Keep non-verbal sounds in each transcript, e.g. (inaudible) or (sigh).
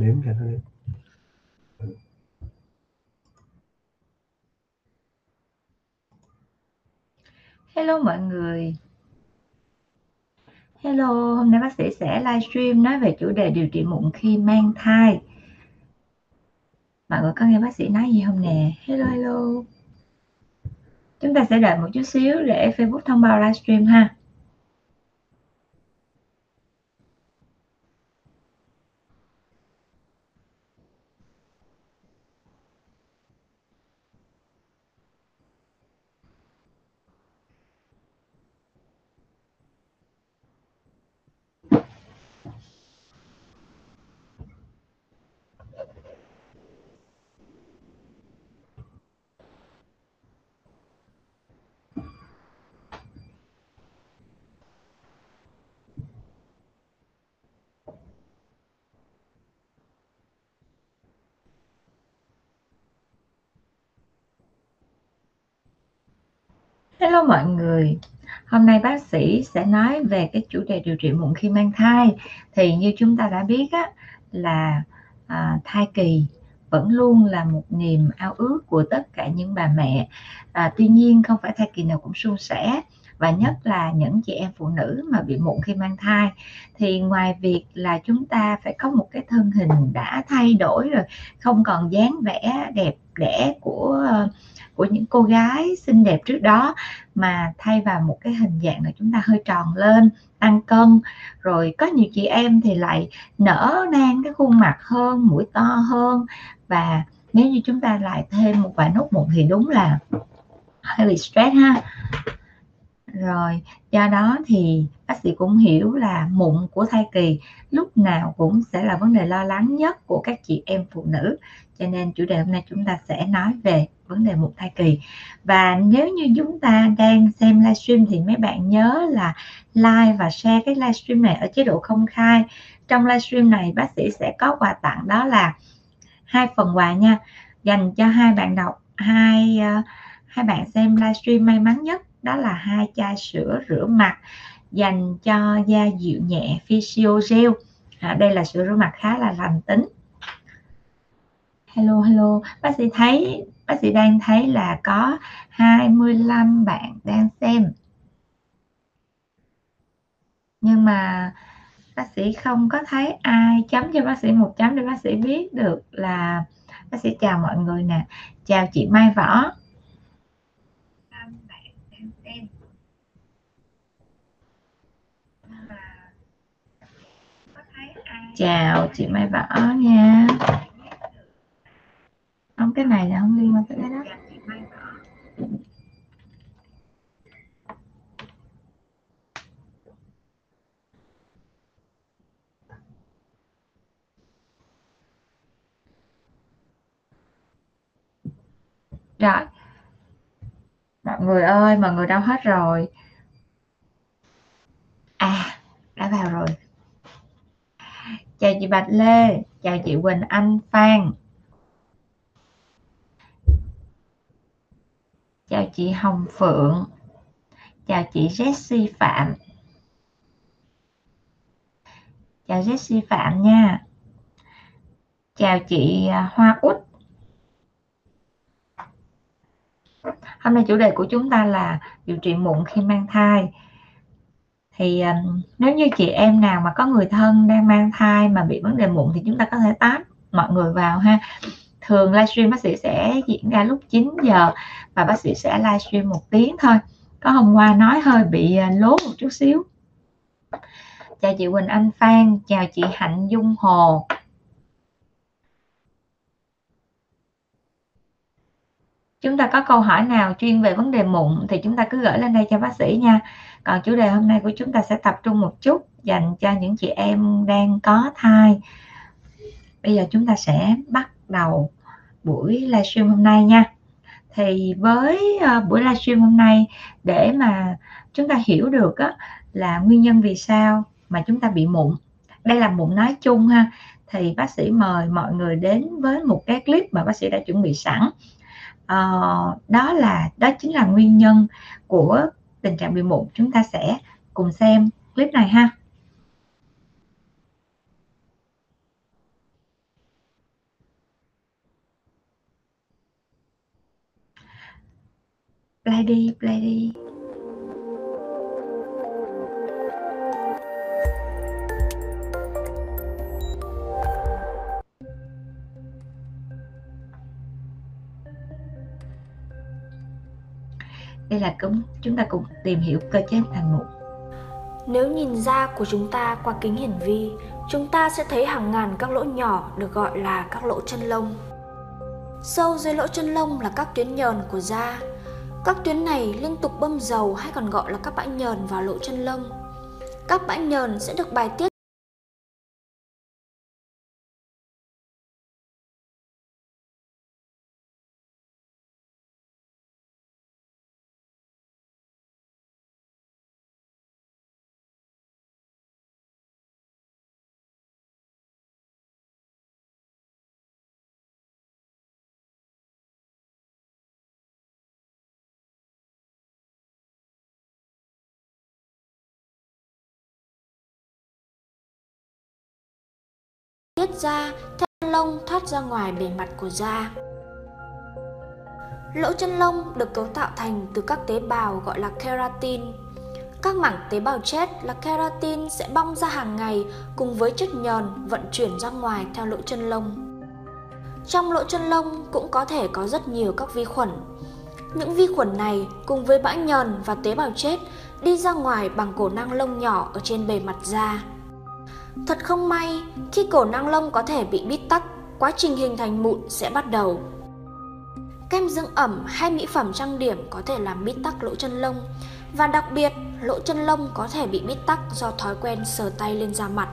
đếm cho nó đếm. Hello mọi người. Hello, hôm nay bác sĩ sẽ livestream nói về chủ đề điều trị mụn khi mang thai. Mọi người có nghe bác sĩ nói gì không nè? Hello, hello. Chúng ta sẽ đợi một chút xíu để Facebook thông báo livestream ha. Hello mọi người. Hôm nay bác sĩ sẽ nói về cái chủ đề điều trị mụn khi mang thai. Thì như chúng ta đã biết á, là à, thai kỳ vẫn luôn là một niềm ao ước của tất cả những bà mẹ. À, Tuy nhiên không phải thai kỳ nào cũng suôn sẻ và nhất là những chị em phụ nữ mà bị mụn khi mang thai. Thì ngoài việc là chúng ta phải có một cái thân hình đã thay đổi rồi, không còn dáng vẻ đẹp đẽ của của những cô gái xinh đẹp trước đó, mà thay vào một cái hình dạng là chúng ta hơi tròn lên, tăng cân. Rồi có nhiều chị em thì lại nở nang cái khuôn mặt hơn, mũi to hơn. Và nếu như chúng ta lại thêm một vài nốt mụn thì đúng là hơi bị stress ha rồi do đó thì bác sĩ cũng hiểu là mụn của thai kỳ lúc nào cũng sẽ là vấn đề lo lắng nhất của các chị em phụ nữ. Cho nên chủ đề hôm nay chúng ta sẽ nói về vấn đề mụn thai kỳ. Và nếu như chúng ta đang xem livestream thì mấy bạn nhớ là like và share cái livestream này ở chế độ công khai. Trong livestream này bác sĩ sẽ có quà tặng đó là hai phần quà nha. Dành cho hai bạn đọc hai uh, hai bạn xem livestream may mắn nhất đó là hai chai sữa rửa mặt dành cho da dịu nhẹ Physio Gel. À, đây là sữa rửa mặt khá là lành tính. Hello hello. Bác sĩ thấy bác sĩ đang thấy là có 25 bạn đang xem. Nhưng mà bác sĩ không có thấy ai chấm cho bác sĩ một chấm để bác sĩ biết được là bác sĩ chào mọi người nè. Chào chị Mai Võ. Chào chị Mai Võ nha. Không cái này là không liên quan tới cái đó. Rồi. Mọi người ơi, mọi người đâu hết rồi? À đã vào rồi chào chị Bạch Lê, chào chị Quỳnh Anh, Phan. Chào chị Hồng Phượng. Chào chị Jessie Phạm. Chào Jessie Phạm nha. Chào chị à, Hoa Út. Hôm nay chủ đề của chúng ta là điều trị mụn khi mang thai thì um, nếu như chị em nào mà có người thân đang mang thai mà bị vấn đề mụn thì chúng ta có thể tát mọi người vào ha. Thường livestream bác sĩ sẽ diễn ra lúc 9 giờ và bác sĩ sẽ livestream một tiếng thôi. Có hôm qua nói hơi bị à, lố một chút xíu. Chào chị Quỳnh Anh Phan chào chị Hạnh Dung Hồ. Chúng ta có câu hỏi nào chuyên về vấn đề mụn thì chúng ta cứ gửi lên đây cho bác sĩ nha. Còn chủ đề hôm nay của chúng ta sẽ tập trung một chút dành cho những chị em đang có thai. Bây giờ chúng ta sẽ bắt đầu buổi livestream hôm nay nha. Thì với uh, buổi livestream hôm nay để mà chúng ta hiểu được á, là nguyên nhân vì sao mà chúng ta bị mụn. Đây là mụn nói chung ha. Thì bác sĩ mời mọi người đến với một cái clip mà bác sĩ đã chuẩn bị sẵn uh, đó là đó chính là nguyên nhân của tình trạng bị mụn. Chúng ta sẽ cùng xem clip này ha. Play đi play đi. Đây là cũng chúng ta cũng tìm hiểu cơ chế thành mụn nếu nhìn da của chúng ta qua kính hiển vi, chúng ta sẽ thấy hàng ngàn các lỗ nhỏ được gọi là các lỗ chân lông. Sâu dưới lỗ chân lông là các tuyến nhờn của da. Các tuyến này liên tục bơm dầu hay còn gọi là các bãi nhờn vào lỗ chân lông. Các bãi nhờn sẽ được bài tiết tiết ra theo lông thoát ra ngoài bề mặt của da. Lỗ chân lông được cấu tạo thành từ các tế bào gọi là keratin. Các mảng tế bào chết là keratin sẽ bong ra hàng ngày cùng với chất nhờn vận chuyển ra ngoài theo lỗ chân lông. Trong lỗ chân lông cũng có thể có rất nhiều các vi khuẩn. Những vi khuẩn này cùng với bã nhờn và tế bào chết đi ra ngoài bằng cổ năng lông nhỏ ở trên bề mặt da. Thật không may, khi cổ năng lông có thể bị bít tắc, quá trình hình thành mụn sẽ bắt đầu. Kem dưỡng ẩm hay mỹ phẩm trang điểm có thể làm bít tắc lỗ chân lông và đặc biệt lỗ chân lông có thể bị bít tắc do thói quen sờ tay lên da mặt.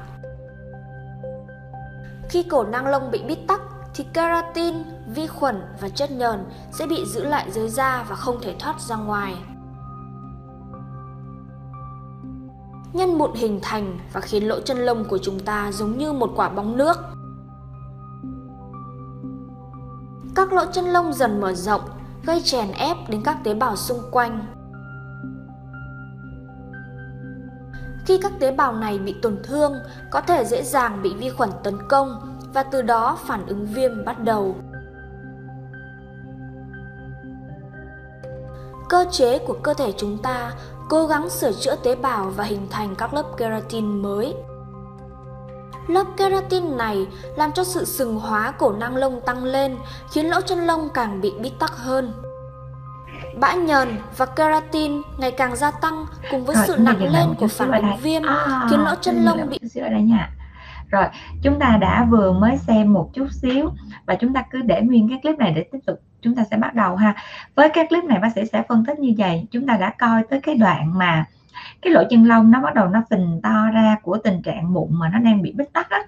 Khi cổ năng lông bị bít tắc thì keratin, vi khuẩn và chất nhờn sẽ bị giữ lại dưới da và không thể thoát ra ngoài. Nhân mụn hình thành và khiến lỗ chân lông của chúng ta giống như một quả bóng nước. Các lỗ chân lông dần mở rộng, gây chèn ép đến các tế bào xung quanh. Khi các tế bào này bị tổn thương, có thể dễ dàng bị vi khuẩn tấn công và từ đó phản ứng viêm bắt đầu. Cơ chế của cơ thể chúng ta cố gắng sửa chữa tế bào và hình thành các lớp keratin mới. Lớp keratin này làm cho sự sừng hóa cổ năng lông tăng lên, khiến lỗ chân lông càng bị bít tắc hơn. Bã nhờn và keratin ngày càng gia tăng cùng với Rồi, sự nặng lên của phản ứng viêm, À, khiến lỗ chân lông bị rồi chúng ta đã vừa mới xem một chút xíu và chúng ta cứ để nguyên cái clip này để tiếp tục chúng ta sẽ bắt đầu ha. Với cái clip này bác sĩ sẽ phân tích như vậy. Chúng ta đã coi tới cái đoạn mà cái lỗ chân lông nó bắt đầu nó phình to ra của tình trạng mụn mà nó đang bị bít tắc á.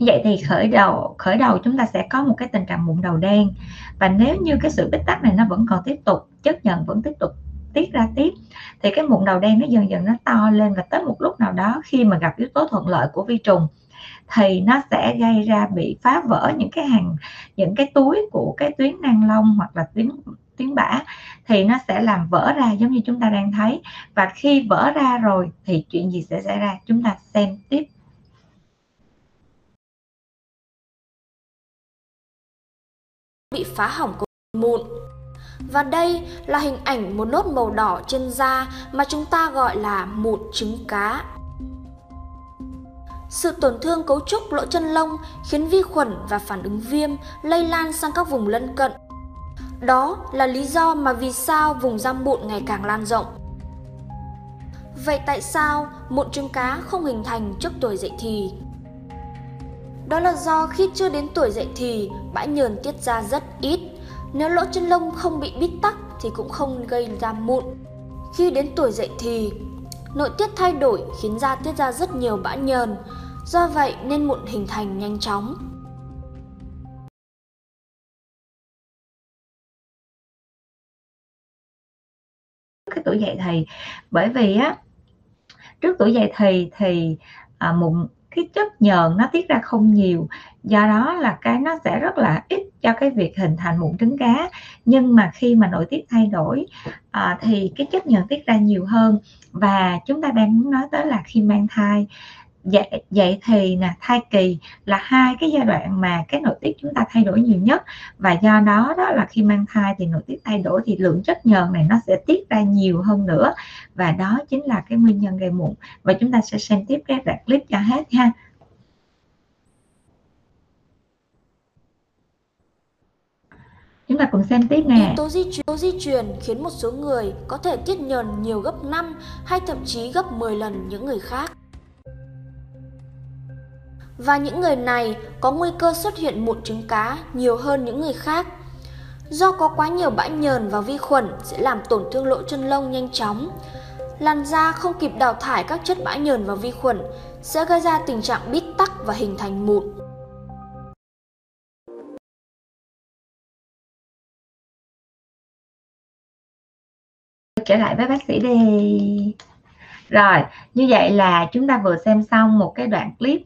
Vậy thì khởi đầu khởi đầu chúng ta sẽ có một cái tình trạng mụn đầu đen. Và nếu như cái sự bít tắc này nó vẫn còn tiếp tục, chất nhận vẫn tiếp tục tiết ra tiếp, thì cái mụn đầu đen nó dần dần nó to lên và tới một lúc nào đó khi mà gặp yếu tố thuận lợi của vi trùng, thì nó sẽ gây ra bị phá vỡ những cái hàng những cái túi của cái tuyến nang lông hoặc là tuyến tuyến bã thì nó sẽ làm vỡ ra giống như chúng ta đang thấy và khi vỡ ra rồi thì chuyện gì sẽ xảy ra chúng ta xem tiếp bị phá hỏng của mụn. Và đây là hình ảnh một nốt màu đỏ trên da mà chúng ta gọi là mụn trứng cá. Sự tổn thương cấu trúc lỗ chân lông khiến vi khuẩn và phản ứng viêm lây lan sang các vùng lân cận. Đó là lý do mà vì sao vùng răng mụn ngày càng lan rộng. Vậy tại sao mụn trứng cá không hình thành trước tuổi dậy thì? Đó là do khi chưa đến tuổi dậy thì, bãi nhờn tiết ra rất ít. Nếu lỗ chân lông không bị bít tắc thì cũng không gây ra mụn. Khi đến tuổi dậy thì, nội tiết thay đổi khiến da tiết ra rất nhiều bã nhờn. Do vậy nên mụn hình thành nhanh chóng. cái tuổi dậy thì bởi vì á trước tuổi dậy thì thì à, mụn cái chất nhờn nó tiết ra không nhiều. Do đó là cái nó sẽ rất là ít cho cái việc hình thành mụn trứng cá. Nhưng mà khi mà nội tiết thay đổi à, thì cái chất nhờn tiết ra nhiều hơn. Và chúng ta đang muốn nói tới là khi mang thai vậy, vậy thì là thai kỳ là hai cái giai đoạn mà cái nội tiết chúng ta thay đổi nhiều nhất. Và do đó đó là khi mang thai thì nội tiết thay đổi thì lượng chất nhờn này nó sẽ tiết ra nhiều hơn nữa. Và đó chính là cái nguyên nhân gây mụn. Và chúng ta sẽ xem tiếp các đoạn clip cho hết ha. Chúng ta cùng xem tiếp nè. Yếu tố di truyền, di truyền khiến một số người có thể tiết nhờn nhiều gấp 5 hay thậm chí gấp 10 lần những người khác và những người này có nguy cơ xuất hiện mụn trứng cá nhiều hơn những người khác. Do có quá nhiều bã nhờn và vi khuẩn sẽ làm tổn thương lỗ chân lông nhanh chóng. Làn da không kịp đào thải các chất bã nhờn và vi khuẩn sẽ gây ra tình trạng bít tắc và hình thành mụn. trở lại với bác sĩ đi rồi, như vậy là chúng ta vừa xem xong một cái đoạn clip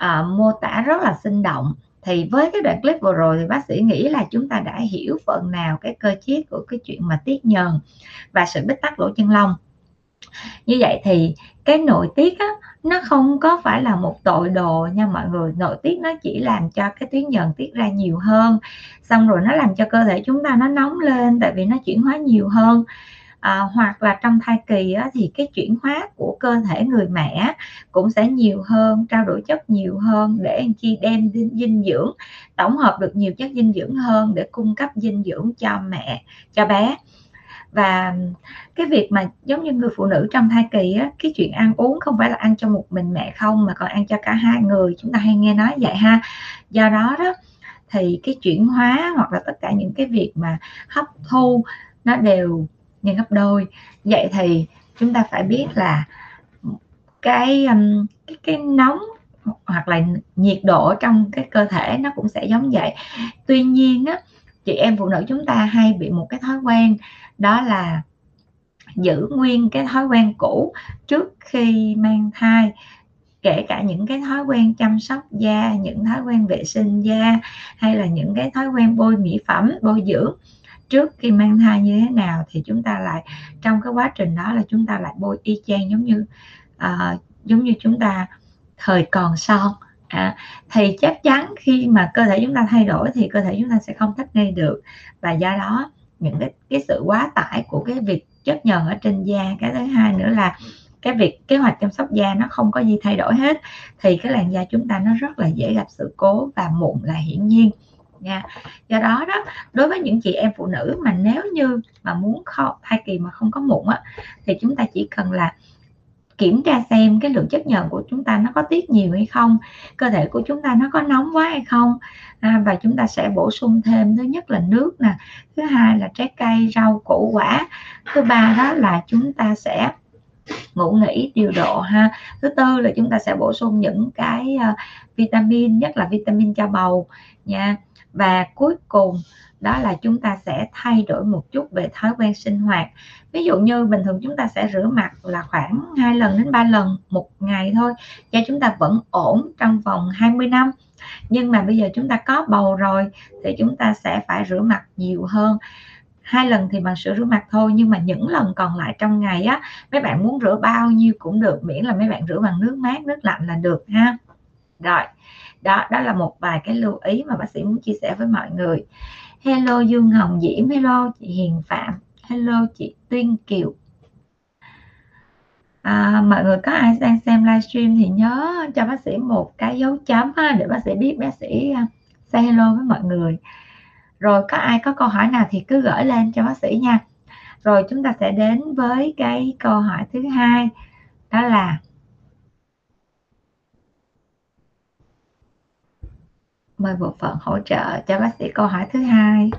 à, mô tả rất là sinh động. Thì với cái đoạn clip vừa rồi thì bác sĩ nghĩ là chúng ta đã hiểu phần nào cái cơ chế của cái chuyện mà tiết nhờn và sự bít tắc lỗ chân lông. Như vậy thì cái nội tiết á, nó không có phải là một tội đồ nha mọi người. Nội tiết nó chỉ làm cho cái tuyến nhờn tiết ra nhiều hơn xong rồi nó làm cho cơ thể chúng ta nó nóng lên tại vì nó chuyển hóa nhiều hơn à, hoặc là trong thai kỳ á, thì cái chuyển hóa của cơ thể người mẹ cũng sẽ nhiều hơn trao đổi chất nhiều hơn để anh chi đem dinh dưỡng tổng hợp được nhiều chất dinh dưỡng hơn để cung cấp dinh dưỡng cho mẹ cho bé. Và cái việc mà giống như người phụ nữ trong thai kỳ á, cái chuyện ăn uống không phải là ăn cho một mình mẹ không mà còn ăn cho cả hai người chúng ta hay nghe nói vậy ha. Do đó đó thì cái chuyển hóa hoặc là tất cả những cái việc mà hấp thu nó đều nhân gấp đôi. Vậy thì chúng ta phải biết là cái um, cái, cái nóng hoặc là nhiệt độ trong cái cơ thể nó cũng sẽ giống vậy. Tuy nhiên á chị em phụ nữ chúng ta hay bị một cái thói quen đó là giữ nguyên cái thói quen cũ trước khi mang thai. Kể cả những cái thói quen chăm sóc da những thói quen vệ sinh da hay là những cái thói quen bôi mỹ phẩm bôi dưỡng trước khi mang thai như thế nào thì chúng ta lại trong cái quá trình đó là chúng ta lại bôi y chang giống như uh, giống như chúng ta thời còn son. À, thì chắc chắn khi mà cơ thể chúng ta thay đổi thì cơ thể chúng ta sẽ không thích nghi được. Và do đó những cái, cái sự quá tải của cái việc chất nhờn ở trên da. Cái thứ hai nữa là cái việc kế hoạch chăm sóc da nó không có gì thay đổi hết. Thì cái làn da chúng ta nó rất là dễ gặp sự cố và mụn là hiển nhiên nha. Do đó đó đối với những chị em phụ nữ mà nếu như mà muốn kho, thai kỳ mà không có mụn á thì chúng ta chỉ cần là kiểm tra xem cái lượng chất nhờn của chúng ta nó có tiết nhiều hay không cơ thể của chúng ta nó có nóng quá hay không à, và chúng ta sẽ bổ sung thêm thứ nhất là nước nè thứ hai là trái cây rau củ quả thứ ba đó là chúng ta sẽ ngủ nghỉ điều độ ha. Thứ tư là chúng ta sẽ bổ sung những cái uh, vitamin nhất là vitamin cho bầu nha và cuối cùng, đó là chúng ta sẽ thay đổi một chút về thói quen sinh hoạt. Ví dụ như bình thường chúng ta sẽ rửa mặt là khoảng 2 lần đến 3 lần một ngày thôi, cho chúng ta vẫn ổn trong vòng 20 năm. Nhưng mà bây giờ chúng ta có bầu rồi, thì chúng ta sẽ phải rửa mặt nhiều hơn. Hai lần thì bằng sữa rửa mặt thôi, nhưng mà những lần còn lại trong ngày á, mấy bạn muốn rửa bao nhiêu cũng được, miễn là mấy bạn rửa bằng nước mát, nước lạnh là được ha rồi đó đó là một vài cái lưu ý mà bác sĩ muốn chia sẻ với mọi người. Hello dương hồng diễm hello chị hiền phạm hello chị tuyên kiều. À, mọi người có ai đang xem livestream thì nhớ cho bác sĩ một cái dấu chấm ha, để bác sĩ biết bác sĩ à, say hello với mọi người. Rồi có ai có câu hỏi nào thì cứ gửi lên cho bác sĩ nha. Rồi chúng ta sẽ đến với cái câu hỏi thứ hai đó là mời bộ phận hỗ trợ cho bác sĩ câu hỏi thứ hai.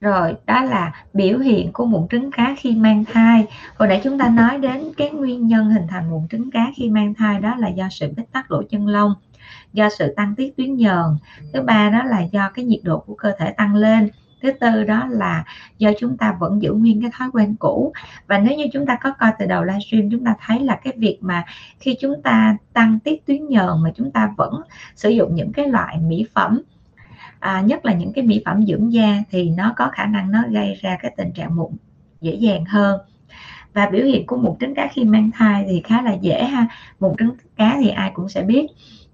Rồi, đó là biểu hiện của mụn trứng cá khi mang thai. Hồi nãy chúng ta nói đến cái nguyên nhân hình thành mụn trứng cá khi mang thai, đó là do sự bít tắc lỗ chân lông, do sự tăng tiết tuyến nhờn. Thứ ba đó là do cái nhiệt độ của cơ thể tăng lên thứ tư đó là do chúng ta vẫn giữ nguyên cái thói quen cũ. Và nếu như chúng ta có coi từ đầu livestream chúng ta thấy là cái việc mà khi chúng ta tăng tiết tuyến nhờn mà chúng ta vẫn sử dụng những cái loại mỹ phẩm à, nhất là những cái mỹ phẩm dưỡng da thì nó có khả năng nó gây ra cái tình trạng mụn dễ dàng hơn. Và biểu hiện của mụn trứng cá khi mang thai thì khá là dễ ha. Mụn trứng cá thì ai cũng sẽ biết.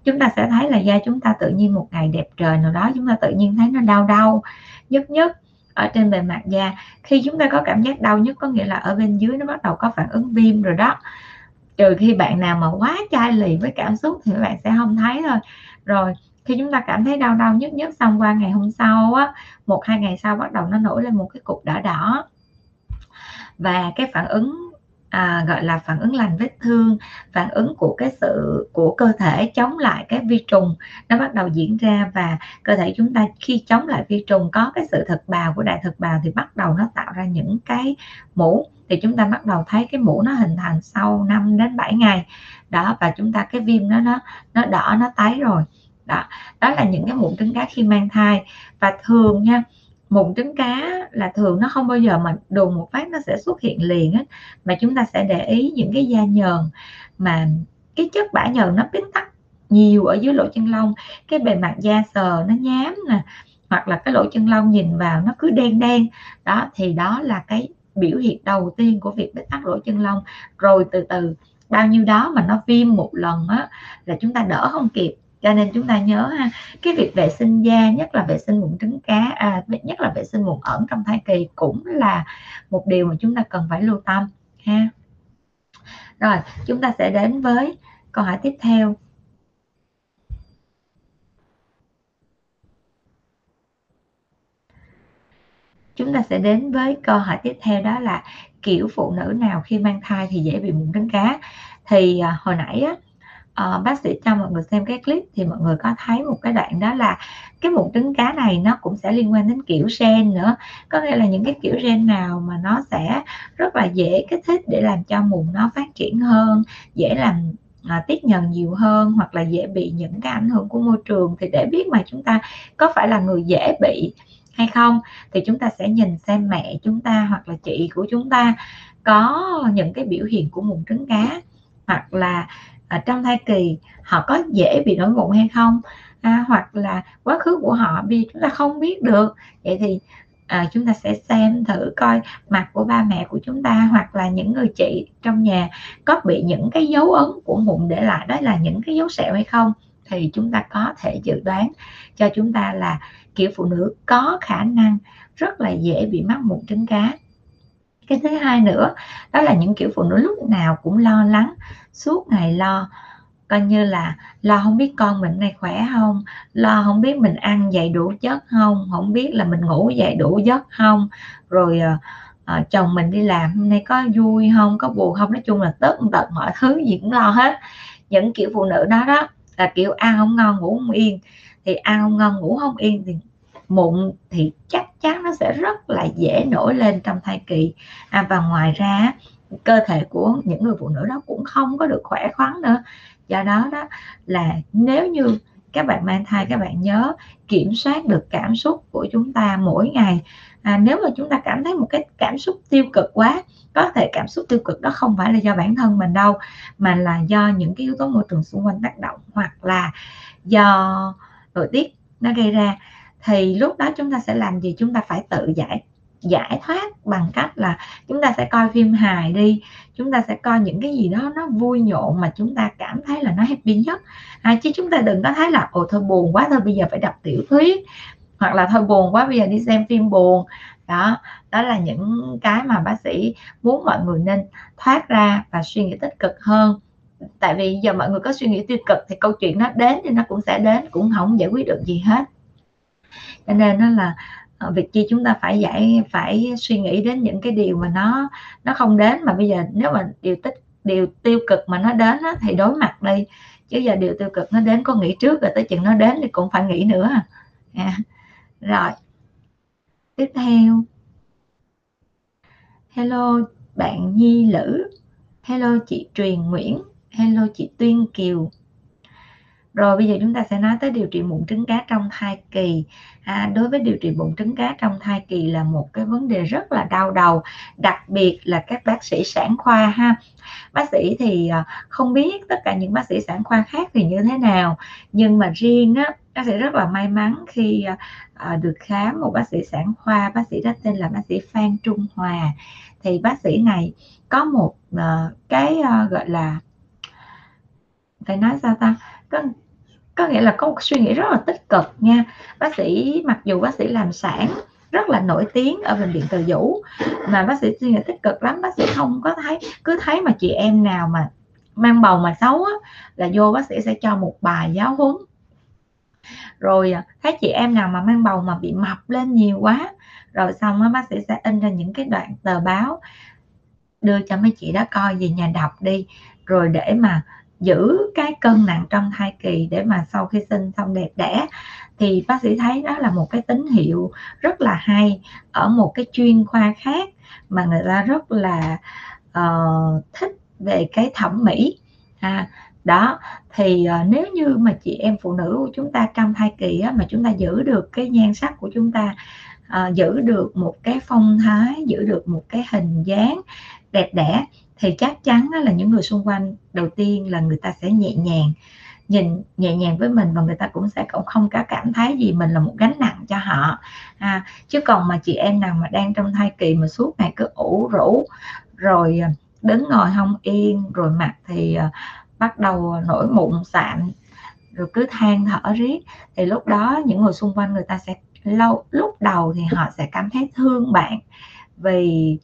Chúng ta sẽ thấy là da chúng ta tự nhiên một ngày đẹp trời nào đó chúng ta tự nhiên thấy nó đau đau nhức nhức ở trên bề mặt da. Khi chúng ta có cảm giác đau nhất có nghĩa là ở bên dưới nó bắt đầu có phản ứng viêm rồi đó. Trừ khi bạn nào mà quá chai lì với cảm xúc thì bạn sẽ không thấy thôi. Rồi, khi chúng ta cảm thấy đau đau nhất nhất xong qua ngày hôm sau á, một hai ngày sau bắt đầu nó nổi lên một cái cục đỏ đỏ. Và cái phản ứng à, gọi là phản ứng lành vết thương phản ứng của cái sự của cơ thể chống lại cái vi trùng nó bắt đầu diễn ra và cơ thể chúng ta khi chống lại vi trùng có cái sự thực bào của đại thực bào thì bắt đầu nó tạo ra những cái mũ. Thì chúng ta bắt đầu thấy cái mũ nó hình thành sau 5 đến 7 ngày. Đó và chúng ta cái viêm nó nó nó đỏ nó tái rồi. Đó đó là những cái mụn trứng cá khi mang thai. Và thường nha mụn trứng cá là thường nó không bao giờ mà đùng một phát nó sẽ xuất hiện liền á, mà chúng ta sẽ để ý những cái da nhờn mà cái chất bã nhờn nó biến tắc nhiều ở dưới lỗ chân lông, cái bề mặt da sờ nó nhám nè, hoặc là cái lỗ chân lông nhìn vào nó cứ đen đen. Đó, thì đó là cái biểu hiện đầu tiên của việc bít tắc lỗ chân lông. Rồi từ từ, bao nhiêu đó mà nó viêm một lần á, là chúng ta đỡ không kịp cho nên chúng ta nhớ ha cái việc vệ sinh da nhất là vệ sinh mụn trứng cá à, nhất là vệ sinh mụn ẩn trong thai kỳ cũng là một điều mà chúng ta cần phải lưu tâm ha. Rồi chúng ta sẽ đến với câu hỏi tiếp theo. Chúng ta sẽ đến với câu hỏi tiếp theo đó là kiểu phụ nữ nào khi mang thai thì dễ bị mụn trứng cá? Thì à, hồi nãy á, uh, bác sĩ cho mọi người xem cái clip thì mọi người có thấy một cái đoạn đó là cái mụn trứng cá này nó cũng sẽ liên quan đến kiểu gen nữa. Có nghĩa là những cái kiểu gen nào mà nó sẽ rất là dễ kích thích để làm cho mụn nó phát triển hơn dễ làm à, tiết nhờn nhiều hơn hoặc là dễ bị những cái ảnh hưởng của môi trường. Thì để biết mà chúng ta có phải là người dễ bị hay không thì chúng ta sẽ nhìn xem mẹ chúng ta hoặc là chị của chúng ta có những cái biểu hiện của mụn trứng cá hoặc là ở trong thai kỳ họ có dễ bị nổi mụn hay không? À, hoặc là quá khứ của họ vì chúng ta không biết được. Vậy thì à, chúng ta sẽ xem thử coi mặt của ba mẹ của chúng ta hoặc là những người chị trong nhà có bị những cái dấu ấn của mụn để lại đó là những cái dấu sẹo hay không? Thì chúng ta có thể dự đoán cho chúng ta là kiểu phụ nữ có khả năng rất là dễ bị mắc mụn trứng cá cái thứ hai nữa đó là những kiểu phụ nữ lúc nào cũng lo lắng suốt ngày lo coi như là lo không biết con mình này khỏe không lo không biết mình ăn dậy đủ chất không không biết là mình ngủ dậy đủ giấc không rồi à, chồng mình đi làm hôm nay có vui không có buồn không nói chung là tất tật mọi thứ gì cũng lo hết. Những kiểu phụ nữ đó đó là kiểu ăn không ngon ngủ không yên thì ăn không ngon ngủ không yên thì mụn thì chắc chắn nó sẽ rất là dễ nổi lên trong thai kỳ. À, và ngoài ra cơ thể của những người phụ nữ đó cũng không có được khỏe khoắn nữa. Do đó đó là nếu như các bạn mang thai các bạn nhớ kiểm soát được cảm xúc của chúng ta mỗi ngày. À, nếu mà chúng ta cảm thấy một cái cảm xúc tiêu cực quá có thể cảm xúc tiêu cực đó không phải là do bản thân mình đâu mà là do những cái yếu tố môi trường xung quanh tác động hoặc là do thời tiết nó gây ra thì lúc đó chúng ta sẽ làm gì? Chúng ta phải tự giải giải thoát bằng cách là chúng ta sẽ coi phim hài đi. Chúng ta sẽ coi những cái gì đó nó vui nhộn mà chúng ta cảm thấy là nó happy nhất. À, chứ chúng ta đừng có thấy là ồ thôi buồn quá thôi bây giờ phải đọc tiểu thuyết. Hoặc là thôi buồn quá bây giờ đi xem phim buồn. Đó đó là những cái mà bác sĩ muốn mọi người nên thoát ra và suy nghĩ tích cực hơn. Tại vì giờ mọi người có suy nghĩ tiêu cực thì câu chuyện nó đến thì nó cũng sẽ đến cũng không giải quyết được gì hết cho nên nó là ờ, việc chi chúng ta phải giải phải suy nghĩ đến những cái điều mà nó nó không đến. Mà bây giờ nếu mà điều tích điều tiêu cực mà nó đến á, thì đối mặt đi. Chứ giờ điều tiêu cực nó đến có nghĩ trước rồi tới chừng nó đến thì cũng phải nghĩ nữa. À. rồi. Tiếp theo. Hello bạn nhi lữ. Hello chị truyền nguyễn. Hello chị tuyên kiều rồi bây giờ chúng ta sẽ nói tới điều trị mụn trứng cá trong thai kỳ. À, đối với điều trị mụn trứng cá trong thai kỳ là một cái vấn đề rất là đau đầu đặc biệt là các bác sĩ sản khoa ha. Bác sĩ thì à, không biết tất cả những bác sĩ sản khoa khác thì như thế nào nhưng mà riêng á bác sĩ rất là may mắn khi à, à được khám một bác sĩ sản khoa bác sĩ đó tên là bác sĩ Phan Trung Hòa. Thì bác sĩ này có một uh, cái uh, gọi là phải nói sao ta? Có có nghĩa là có một suy nghĩ rất là tích cực nha. Bác sĩ mặc dù bác sĩ làm sản rất là nổi tiếng ở bệnh viện từ dũ mà bác sĩ suy nghĩ tích cực lắm. Bác sĩ không có thấy cứ thấy mà chị em nào mà mang bầu mà xấu á, là vô bác sĩ sẽ cho một bài giáo huấn. Rồi à, thấy chị em nào mà mang bầu mà bị mập lên nhiều quá rồi xong á bác sĩ sẽ in ra những cái đoạn tờ báo đưa cho mấy chị đó coi về nhà đọc đi. Rồi để mà giữ cái cân nặng trong thai kỳ để mà sau khi sinh xong đẹp đẽ thì bác sĩ thấy đó là một cái tín hiệu rất là hay ở một cái chuyên khoa khác mà người ta rất là uh, thích về cái thẩm mỹ. À, đó thì uh, nếu như mà chị em phụ nữ của chúng ta trong thai kỳ á, mà chúng ta giữ được cái nhan sắc của chúng ta uh, giữ được một cái phong thái giữ được một cái hình dáng đẹp đẽ thì chắc chắn là những người xung quanh đầu tiên là người ta sẽ nhẹ nhàng nhìn nhẹ nhàng với mình và người ta cũng sẽ cũng không có cảm thấy gì mình là một gánh nặng cho họ. À, chứ còn mà chị em nào mà đang trong thai kỳ mà suốt ngày cứ ủ rũ rồi à, đứng ngồi không yên rồi mặt thì à, bắt đầu nổi mụn sạm rồi cứ than thở riết thì lúc đó những người xung quanh người ta sẽ lâu lúc đầu thì họ sẽ cảm thấy thương bạn vì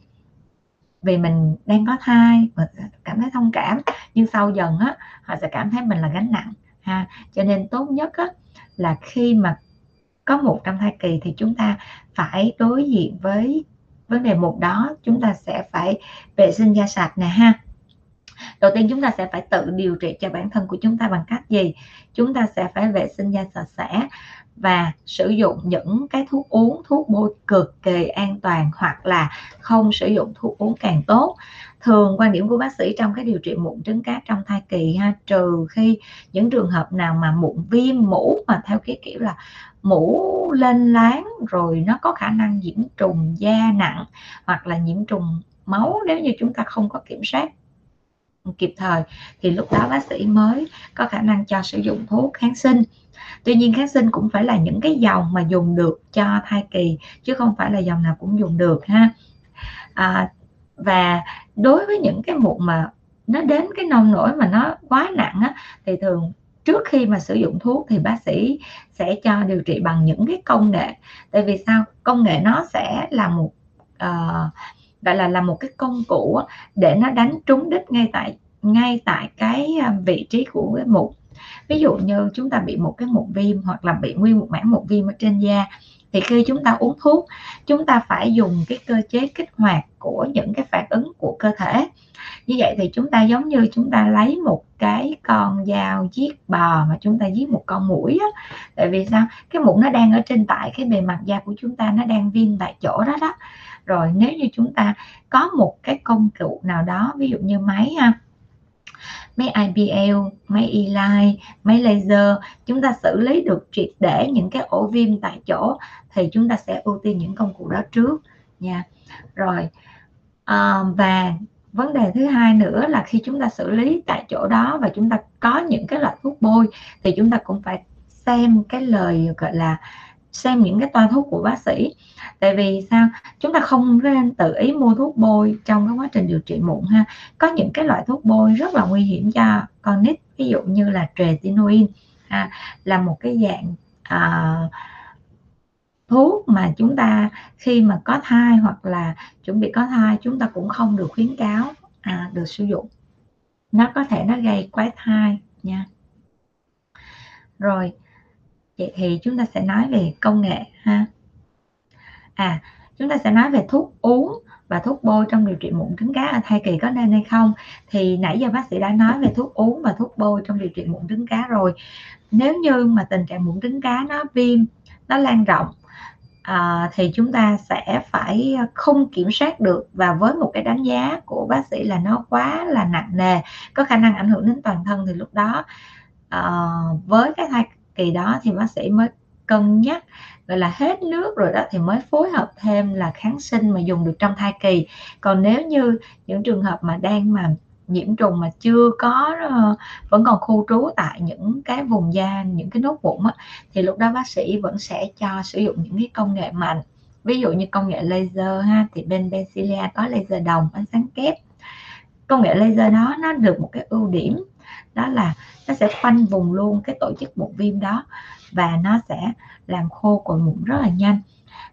vì mình đang có thai, mình cảm thấy thông cảm. Nhưng sau dần á, họ sẽ cảm thấy mình là gánh nặng, ha. Cho nên tốt nhất á, là khi mà có một trong thai kỳ thì chúng ta phải đối diện với vấn đề một đó. Chúng ta sẽ phải vệ sinh da sạch nè, ha. Đầu tiên chúng ta sẽ phải tự điều trị cho bản thân của chúng ta bằng cách gì? Chúng ta sẽ phải vệ sinh da sạch sẽ và sử dụng những cái thuốc uống, thuốc bôi cực kỳ an toàn hoặc là không sử dụng thuốc uống càng tốt. Thường quan điểm của bác sĩ trong cái điều trị mụn trứng cá trong thai kỳ ha, trừ khi những trường hợp nào mà mụn viêm mũ mà theo cái kiểu là mũ lên láng rồi nó có khả năng nhiễm trùng da nặng hoặc là nhiễm trùng máu nếu như chúng ta không có kiểm soát kịp thời thì lúc đó bác sĩ mới có khả năng cho sử dụng thuốc kháng sinh. Tuy nhiên kháng sinh cũng phải là những cái dòng mà dùng được cho thai kỳ chứ không phải là dòng nào cũng dùng được ha. À, và đối với những cái mụn mà nó đến cái nông nổi mà nó quá nặng á, thì thường trước khi mà sử dụng thuốc thì bác sĩ sẽ cho điều trị bằng những cái công nghệ. Tại vì sao? Công nghệ nó sẽ là một uh, gọi là là một cái công cụ để nó đánh trúng đích ngay tại ngay tại cái à, vị trí của cái mụn. Ví dụ như chúng ta bị một cái mụn viêm hoặc là bị nguyên một mảng mụn viêm ở trên da, thì khi chúng ta uống thuốc, chúng ta phải dùng cái cơ chế kích hoạt của những cái phản ứng của cơ thể. Như vậy thì chúng ta giống như chúng ta lấy một cái con dao giết bò mà chúng ta giết một con mũi á. Tại vì sao? Cái mụn nó đang ở trên tại cái bề mặt da của chúng ta, nó đang viêm tại chỗ đó đó rồi nếu như chúng ta có một cái công cụ nào đó ví dụ như máy ha máy IPL, máy e-line, máy laser chúng ta xử lý được triệt để những cái ổ viêm tại chỗ thì chúng ta sẽ ưu tiên những công cụ đó trước nha. Rồi à, và vấn đề thứ hai nữa là khi chúng ta xử lý tại chỗ đó và chúng ta có những cái loại thuốc bôi thì chúng ta cũng phải xem cái lời gọi là xem những cái toa thuốc của bác sĩ. Tại vì sao? Chúng ta không nên tự ý mua thuốc bôi trong cái quá trình điều trị mụn ha. Có những cái loại thuốc bôi rất là nguy hiểm cho con nít ví dụ như là tretinoin ha, là một cái dạng à, thuốc mà chúng ta khi mà có thai hoặc là chuẩn bị có thai chúng ta cũng không được khuyến cáo à, được sử dụng. Nó có thể nó gây quái thai nha. Rồi vậy thì chúng ta sẽ nói về công nghệ ha. À chúng ta sẽ nói về thuốc uống và thuốc bôi trong điều trị mụn trứng cá ở thai kỳ có nên hay không. Thì nãy giờ bác sĩ đã nói về thuốc uống và thuốc bôi trong điều trị mụn trứng cá rồi. Nếu như mà tình trạng mụn trứng cá nó viêm nó lan rộng à, thì chúng ta sẽ phải không kiểm soát được. Và với một cái đánh giá của bác sĩ là nó quá là nặng nề có khả năng ảnh hưởng đến toàn thân thì lúc đó à, với cái thai kỳ đó thì bác sĩ mới cân nhắc gọi là hết nước rồi đó thì mới phối hợp thêm là kháng sinh mà dùng được trong thai kỳ. Còn nếu như những trường hợp mà đang mà nhiễm trùng mà chưa có ờ, vẫn còn khu trú tại những cái vùng da những cái nốt mụn á, thì lúc đó bác sĩ vẫn sẽ cho sử dụng những cái công nghệ mạnh. Ví dụ như công nghệ laser ha thì bên Bencilia có laser đồng ánh sáng kép. Công nghệ laser đó nó được một cái ưu điểm đó là nó sẽ khoanh vùng luôn cái tổ chức mụn viêm đó và nó sẽ làm khô cội mụn rất là nhanh.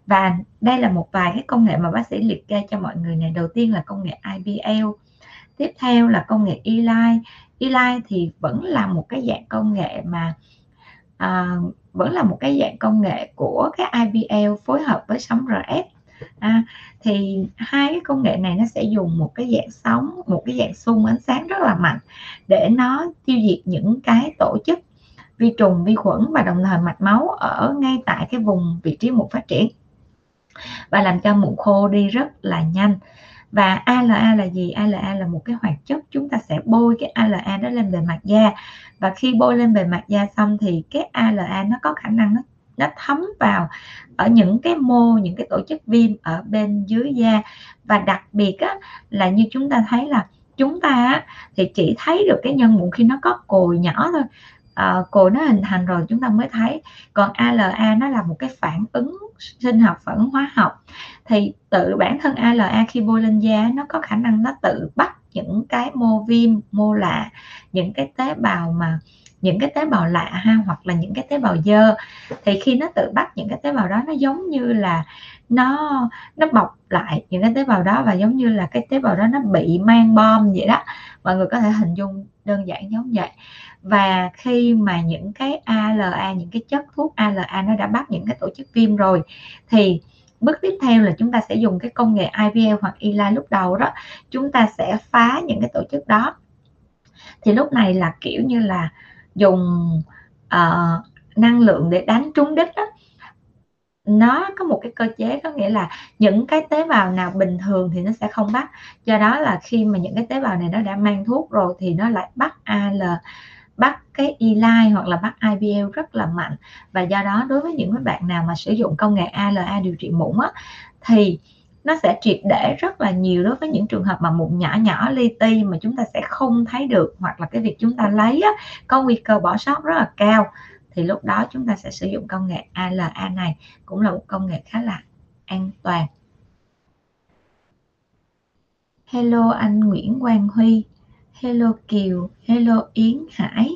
Và đây là một vài cái công nghệ mà bác sĩ liệt kê cho mọi người này. Đầu tiên là công nghệ IBL tiếp theo là công nghệ Eli. Eli thì vẫn là một cái dạng công nghệ mà à, vẫn là một cái dạng công nghệ của cái IBL phối hợp với sóng RF à, thì hai cái công nghệ này nó sẽ dùng một cái dạng sóng một cái dạng xung ánh sáng rất là mạnh để nó tiêu diệt những cái tổ chức vi trùng vi khuẩn và đồng thời mạch máu ở ngay tại cái vùng vị trí mụn phát triển. Và làm cho mụn khô đi rất là nhanh. Và ALA là gì? ALA là một cái hoạt chất chúng ta sẽ bôi cái ALA đó lên bề mặt da. Và khi bôi lên bề mặt da xong thì cái ALA nó có khả năng nó nó thấm vào ở những cái mô những cái tổ chức viêm ở bên dưới da. Và đặc biệt á, là như chúng ta thấy là chúng ta á, thì chỉ thấy được cái nhân mụn khi nó có cồi nhỏ thôi. À, cồi nó hình thành rồi chúng ta mới thấy. Còn ALA nó là một cái phản ứng sinh học phản ứng hóa học. Thì tự bản thân ALA khi bôi lên da nó có khả năng nó tự bắt những cái mô viêm mô lạ những cái tế bào mà những cái tế bào lạ ha, hoặc là những cái tế bào dơ. Thì khi nó tự bắt những cái tế bào đó, nó giống như là nó nó bọc lại những cái tế bào đó và giống như là cái tế bào đó nó bị mang bom vậy đó. Mọi người có thể hình dung đơn giản giống vậy. Và khi mà những cái ALA những cái chất thuốc ALA nó đã bắt những cái tổ chức viêm rồi, thì bước tiếp theo là chúng ta sẽ dùng cái công nghệ IVL hoặc ELI lúc đầu đó. Chúng ta sẽ phá những cái tổ chức đó. Thì lúc này là kiểu như là dùng uh, năng lượng để đánh trúng đích đó nó có một cái cơ chế có nghĩa là những cái tế bào nào bình thường thì nó sẽ không bắt. Do đó là khi mà những cái tế bào này nó đã mang thuốc rồi thì nó lại bắt AL bắt cái ELI hoặc là bắt IBL rất là mạnh. Và do đó đối với những bạn nào mà sử dụng công nghệ ALA điều trị mụn á, thì nó sẽ triệt để rất là nhiều đối với những trường hợp mà mụn nhỏ nhỏ li ti mà chúng ta sẽ không thấy được hoặc là cái việc chúng ta lấy á, có nguy cơ bỏ sót rất là cao thì lúc đó chúng ta sẽ sử dụng công nghệ ALA này cũng là một công nghệ khá là an toàn. Hello anh Nguyễn Quang Huy. Hello Kiều. Hello Yến Hải.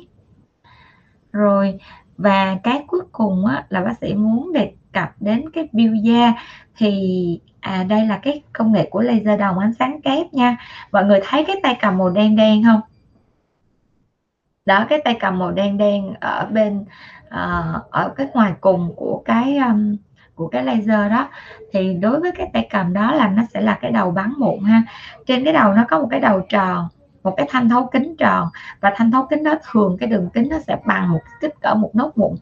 Rồi và cái cuối cùng á, là bác sĩ muốn đề cập đến cái view da. Thì à đây là cái công nghệ của laser đồng ánh sáng kép nha. Mọi người thấy cái tay cầm màu đen đen không? Đó cái tay cầm màu đen đen ở bên uh, ở cái ngoài cùng của cái um, của cái laser đó. Thì đối với cái tay cầm đó là nó sẽ là cái đầu bắn mụn ha. Trên cái đầu nó có một cái đầu tròn một cái thanh thấu kính tròn. Và thanh thấu kính đó thường cái đường kính nó sẽ bằng một kích cỡ một nốt mụn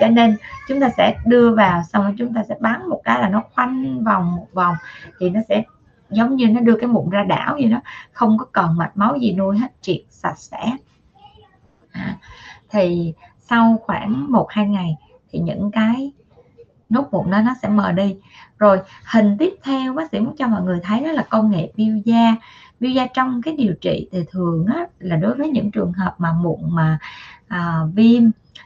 cho nên chúng ta sẽ đưa vào xong rồi chúng ta sẽ bắn một cái là nó khoanh vòng một vòng. Thì nó sẽ giống như nó đưa cái mụn ra đảo vậy đó. Không có còn mạch máu gì nuôi hết triệt sạch sẽ. À, thì sau khoảng một hai ngày thì những cái nốt mụn đó nó sẽ mờ đi. Rồi hình tiếp theo bác sĩ muốn cho mọi người thấy đó là công nghệ biêu da visa da trong cái điều trị thì thường á, là đối với những trường hợp mà mụn mà à, viêm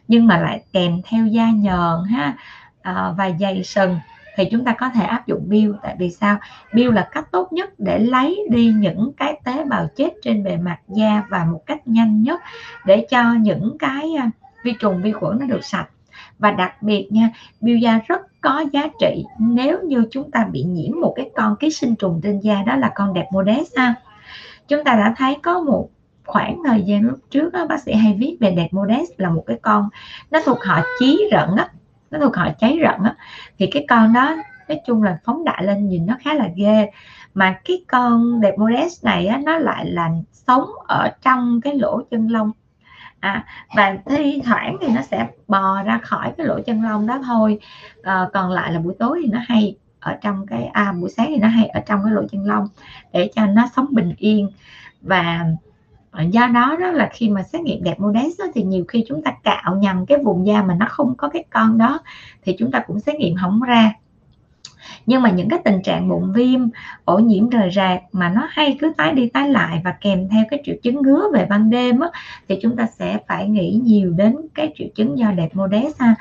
nhưng mà lại kèm theo da nhờn ha à, và dày sừng thì chúng ta có thể áp dụng bill. Tại vì sao? Bill là cách tốt nhất để lấy đi những cái tế bào chết trên bề mặt da và một cách nhanh nhất để cho những cái à, vi trùng vi khuẩn nó được sạch và đặc biệt nha biêu da rất có giá trị nếu như chúng ta bị nhiễm một cái con ký sinh trùng trên da đó là con đẹp modest ha chúng ta đã thấy có một khoảng thời gian lúc trước đó, bác sĩ hay viết về đẹp modest là một cái con nó thuộc họ chí rận á nó thuộc họ cháy rận á. Thì cái con đó nói chung là phóng đại lên nhìn nó khá là ghê. Mà cái con đẹp modest này á, nó lại là sống ở trong cái lỗ chân lông à, và thi thoảng thì nó sẽ bò ra khỏi cái lỗ chân lông đó thôi. À, còn lại là buổi tối thì nó hay ở trong cái à buổi sáng thì nó hay ở trong cái lỗ chân lông để cho nó sống bình yên. Và ờ, do đó đó là khi mà xét nghiệm đẹp modest đó, thì nhiều khi chúng ta cạo nhầm cái vùng da mà nó không có cái con đó thì chúng ta cũng xét nghiệm không ra nhưng mà những cái tình trạng bụng viêm ổ nhiễm rời rạc mà nó hay cứ tái đi tái lại và kèm theo cái triệu chứng ngứa về ban đêm á, thì chúng ta sẽ phải nghĩ nhiều đến cái triệu chứng do đẹp modest ha.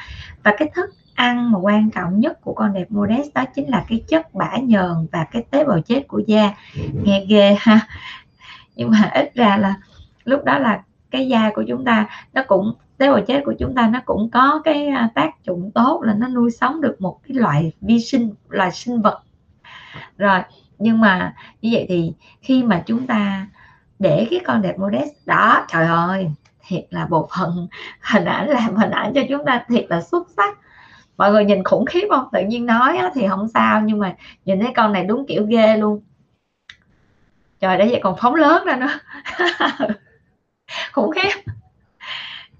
Và cái thức ăn mà quan trọng nhất của con đẹp modest đó chính là cái chất bã nhờn và cái tế bào chết của da. Nghe ghê ha. (laughs) Nhưng mà ít ra là lúc đó là cái da của chúng ta nó cũng tế bào chết của chúng ta nó cũng có cái à, tác dụng tốt là nó nuôi sống được một cái loại vi sinh, loài sinh vật. Rồi, nhưng mà như vậy thì khi mà chúng ta để cái con đẹp modest, đó, trời ơi, thiệt là bộ phận hình (laughs) ảnh làm hình ảnh cho chúng ta thiệt là xuất sắc. Mọi người nhìn khủng khiếp không? Tự nhiên nói thì không sao, nhưng mà nhìn thấy con này đúng kiểu ghê luôn. Trời đấy vậy còn phóng lớn ra nữa. (laughs) Khủng khiếp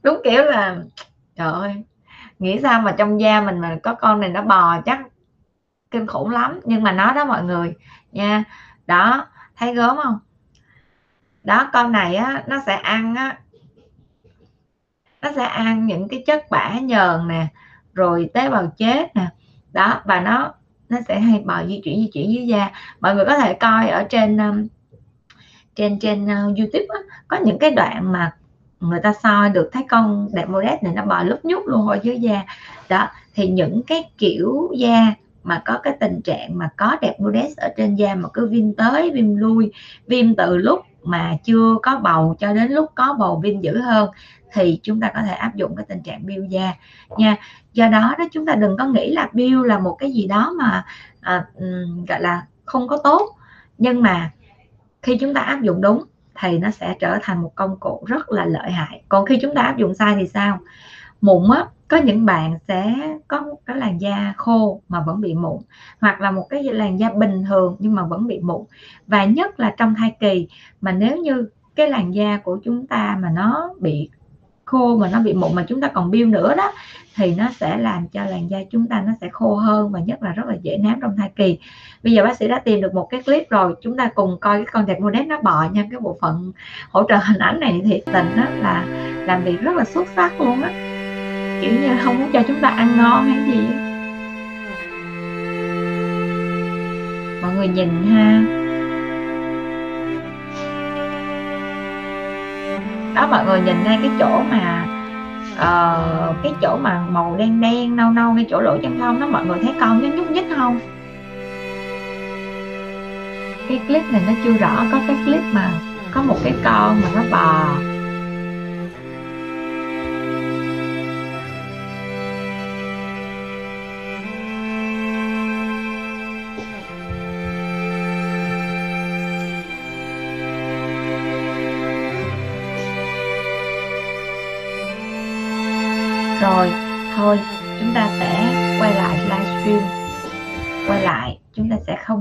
đúng kiểu là trời ơi nghĩ sao mà trong da mình mà có con này nó bò chắc kinh khủng lắm. Nhưng mà nó đó mọi người nha. Đó thấy gớm không? Đó con này á nó sẽ ăn á nó sẽ ăn những cái chất bã nhờn nè rồi tế bào chết nè. Đó và nó nó sẽ hay bò di chuyển di chuyển dưới da. Mọi người có thể coi ở trên um, trên trên uh, youtube á, có những cái đoạn mà người ta soi được thấy con đẹp modest này nó bò lúc nhúc luôn ở dưới da. Đó thì những cái kiểu da mà có cái tình trạng mà có đẹp modest ở trên da mà cứ viêm tới viêm lui viêm từ lúc mà chưa có bầu cho đến lúc có bầu viêm dữ hơn thì chúng ta có thể áp dụng cái tình trạng biêu da. Nha do đó đó chúng ta đừng có nghĩ là biêu là một cái gì đó mà à, gọi là không có tốt. Nhưng mà khi chúng ta áp dụng đúng thì nó sẽ trở thành một công cụ rất là lợi hại. Còn khi chúng ta áp dụng sai thì sao? Mụn á, có những bạn sẽ có cái làn da khô mà vẫn bị mụn, hoặc là một cái làn da bình thường nhưng mà vẫn bị mụn. Và nhất là trong thai kỳ, mà nếu như cái làn da của chúng ta mà nó bị khô mà nó bị mụn mà chúng ta còn biêu nữa đó, thì nó sẽ làm cho làn da chúng ta nó sẽ khô hơn và nhất là rất là dễ nám trong thai kỳ. Bây giờ bác sĩ đã tìm được một cái clip rồi, chúng ta cùng coi cái con đẹp monet nó bò nha. Cái bộ phận hỗ trợ hình ảnh này thiệt tình đó là làm việc rất là xuất sắc luôn á. Kiểu như không muốn cho chúng ta ăn ngon hay gì mọi người nhìn ha. Đó mọi người nhìn ngay cái chỗ mà uh, cái chỗ mà màu đen đen nâu nâu ngay chỗ lỗ chân lông đó mọi người thấy con nó nhúc nhích không? Cái clip này nó chưa rõ có cái clip mà có một cái con mà nó bò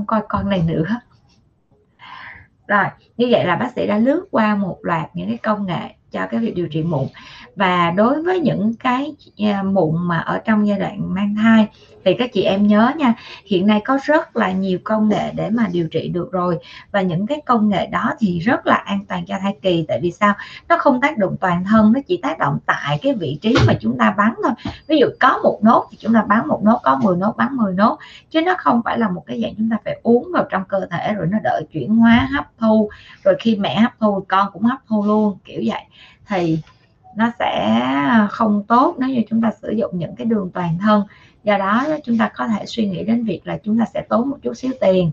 coi con này nữa. Rồi như vậy là bác sĩ đã lướt qua một loạt những cái công nghệ cho cái việc điều trị mụn. Và đối với những cái à, mụn mà ở trong giai đoạn mang thai, thì các chị em nhớ nha, hiện nay có rất là nhiều công nghệ để mà điều trị được rồi. Và những cái công nghệ đó thì rất là an toàn cho thai kỳ. Tại vì sao? Nó không tác động toàn thân, nó chỉ tác động tại cái vị trí mà chúng ta bắn thôi. Ví dụ có một nốt thì chúng ta bắn một nốt, có 10 nốt bắn 10 nốt. Chứ nó không phải là một cái dạng chúng ta phải uống vào trong cơ thể rồi nó đợi chuyển hóa, hấp thu rồi khi mẹ hấp thu con cũng hấp thu luôn, kiểu vậy. Thì nó sẽ không tốt nếu như chúng ta sử dụng những cái đường toàn thân. Do đó chúng ta có thể suy nghĩ đến việc là chúng ta sẽ tốn một chút xíu tiền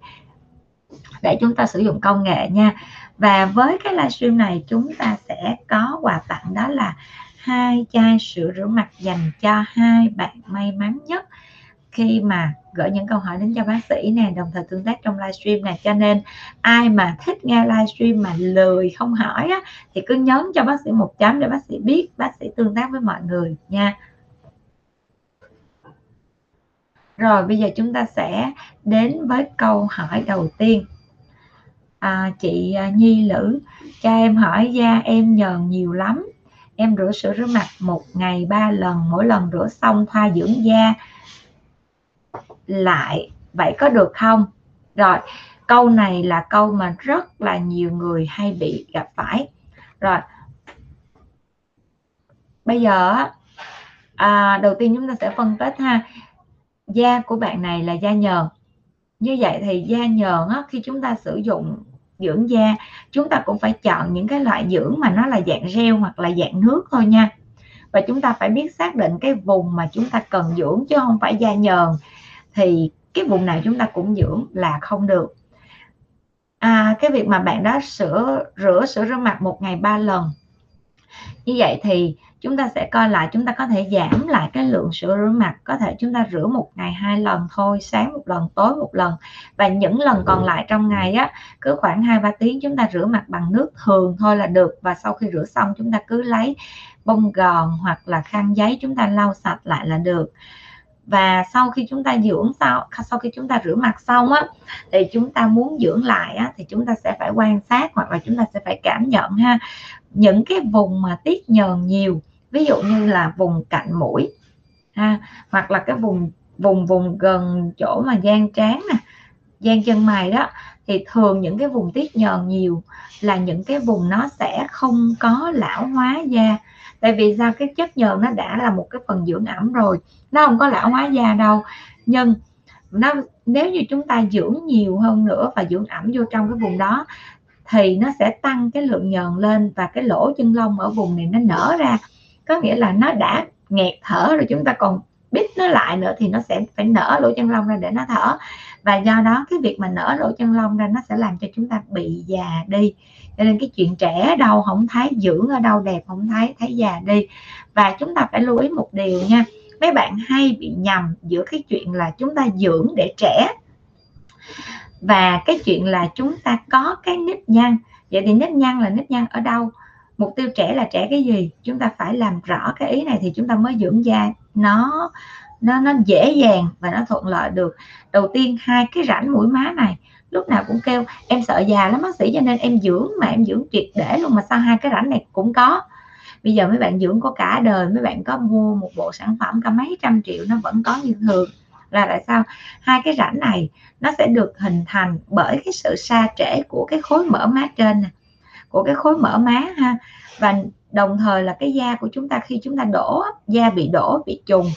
để chúng ta sử dụng công nghệ nha. Và với cái livestream này chúng ta sẽ có quà tặng đó là hai chai sữa rửa mặt dành cho hai bạn may mắn nhất khi mà gửi những câu hỏi đến cho bác sĩ nè đồng thời tương tác trong livestream này cho nên ai mà thích nghe livestream mà lười không hỏi á, thì cứ nhấn cho bác sĩ một chấm để bác sĩ biết bác sĩ tương tác với mọi người nha. Rồi bây giờ chúng ta sẽ đến với câu hỏi đầu tiên. À, chị à, Nhi Lữ cho em hỏi da em nhờn nhiều lắm. Em rửa sữa rửa mặt một ngày ba lần mỗi lần rửa xong thoa dưỡng da lại. Vậy có được không? Rồi câu này là câu mà rất là nhiều người hay bị gặp phải. Rồi bây giờ à, đầu tiên chúng ta sẽ phân tích ha. Da của bạn này là da nhờn. Như vậy thì da nhờn á, khi chúng ta sử dụng dưỡng da chúng ta cũng phải chọn những cái loại dưỡng mà nó là dạng gel hoặc là dạng nước thôi nha. Và chúng ta phải biết xác định cái vùng mà chúng ta cần dưỡng chứ không phải da nhờn thì cái vùng nào chúng ta cũng dưỡng là không được. À, cái việc mà bạn đó sửa rửa sữa rửa mặt một ngày ba lần. Như vậy thì chúng ta sẽ coi lại chúng ta có thể giảm lại cái lượng sữa rửa mặt. Có thể chúng ta rửa một ngày hai lần thôi sáng một lần tối một lần. Và những lần còn lại trong ngày á cứ khoảng hai ba tiếng chúng ta rửa mặt bằng nước thường thôi là được. Và sau khi rửa xong chúng ta cứ lấy bông gòn hoặc là khăn giấy chúng ta lau sạch lại là được và sau khi chúng ta dưỡng sau sau khi chúng ta rửa mặt xong á thì chúng ta muốn dưỡng lại á, thì chúng ta sẽ phải quan sát hoặc là chúng ta sẽ phải cảm nhận ha. Những cái vùng mà tiết nhờn nhiều ví dụ như là vùng cạnh mũi ha hoặc là cái vùng vùng vùng gần chỗ mà gian trán nè gian chân mày đó thì thường những cái vùng tiết nhờn nhiều là những cái vùng nó sẽ không có lão hóa da tại vì sao? Cái chất nhờn nó đã là một cái phần dưỡng ẩm rồi. Nó không có lão hóa da đâu. Nhưng nó, nếu như chúng ta dưỡng nhiều hơn nữa và dưỡng ẩm vô trong cái vùng đó, thì nó sẽ tăng cái lượng nhờn lên và cái lỗ chân lông ở vùng này nó nở ra. Có nghĩa là nó đã nghẹt thở rồi, chúng ta còn bít nó lại nữa thì nó sẽ phải nở lỗ chân lông ra để nó thở. Và do đó, cái việc mà nở lỗ chân lông ra nó sẽ làm cho chúng ta bị già đi cho nên cái chuyện trẻ ở đâu không thấy, dưỡng ở đâu đẹp không thấy thấy già đi. Và chúng ta phải lưu ý một điều nha. Mấy bạn hay bị nhầm giữa cái chuyện là chúng ta dưỡng để trẻ và cái chuyện là chúng ta có cái nếp nhăn. Vậy thì nếp nhăn là nếp nhăn ở đâu? Mục tiêu trẻ là trẻ cái gì? Chúng ta phải làm rõ cái ý này thì chúng ta mới dưỡng da. Nó nó nó dễ dàng và nó thuận lợi được. Đầu tiên, hai cái rãnh mũi má này lúc nào cũng kêu, em sợ già lắm bác sĩ, cho nên em dưỡng mà, em dưỡng triệt để luôn mà sao hai cái rãnh này cũng có. Bây giờ mấy bạn dưỡng có cả đời, mấy bạn có mua một bộ sản phẩm cả mấy trăm triệu nó vẫn có như thường. Là tại sao? Hai cái rãnh này nó sẽ được hình thành bởi cái sự sa trễ của cái khối mỡ má trên này của cái khối mỡ má ha. Và đồng thời là cái da của chúng ta, khi chúng ta đổ, da bị đổ, bị trùng,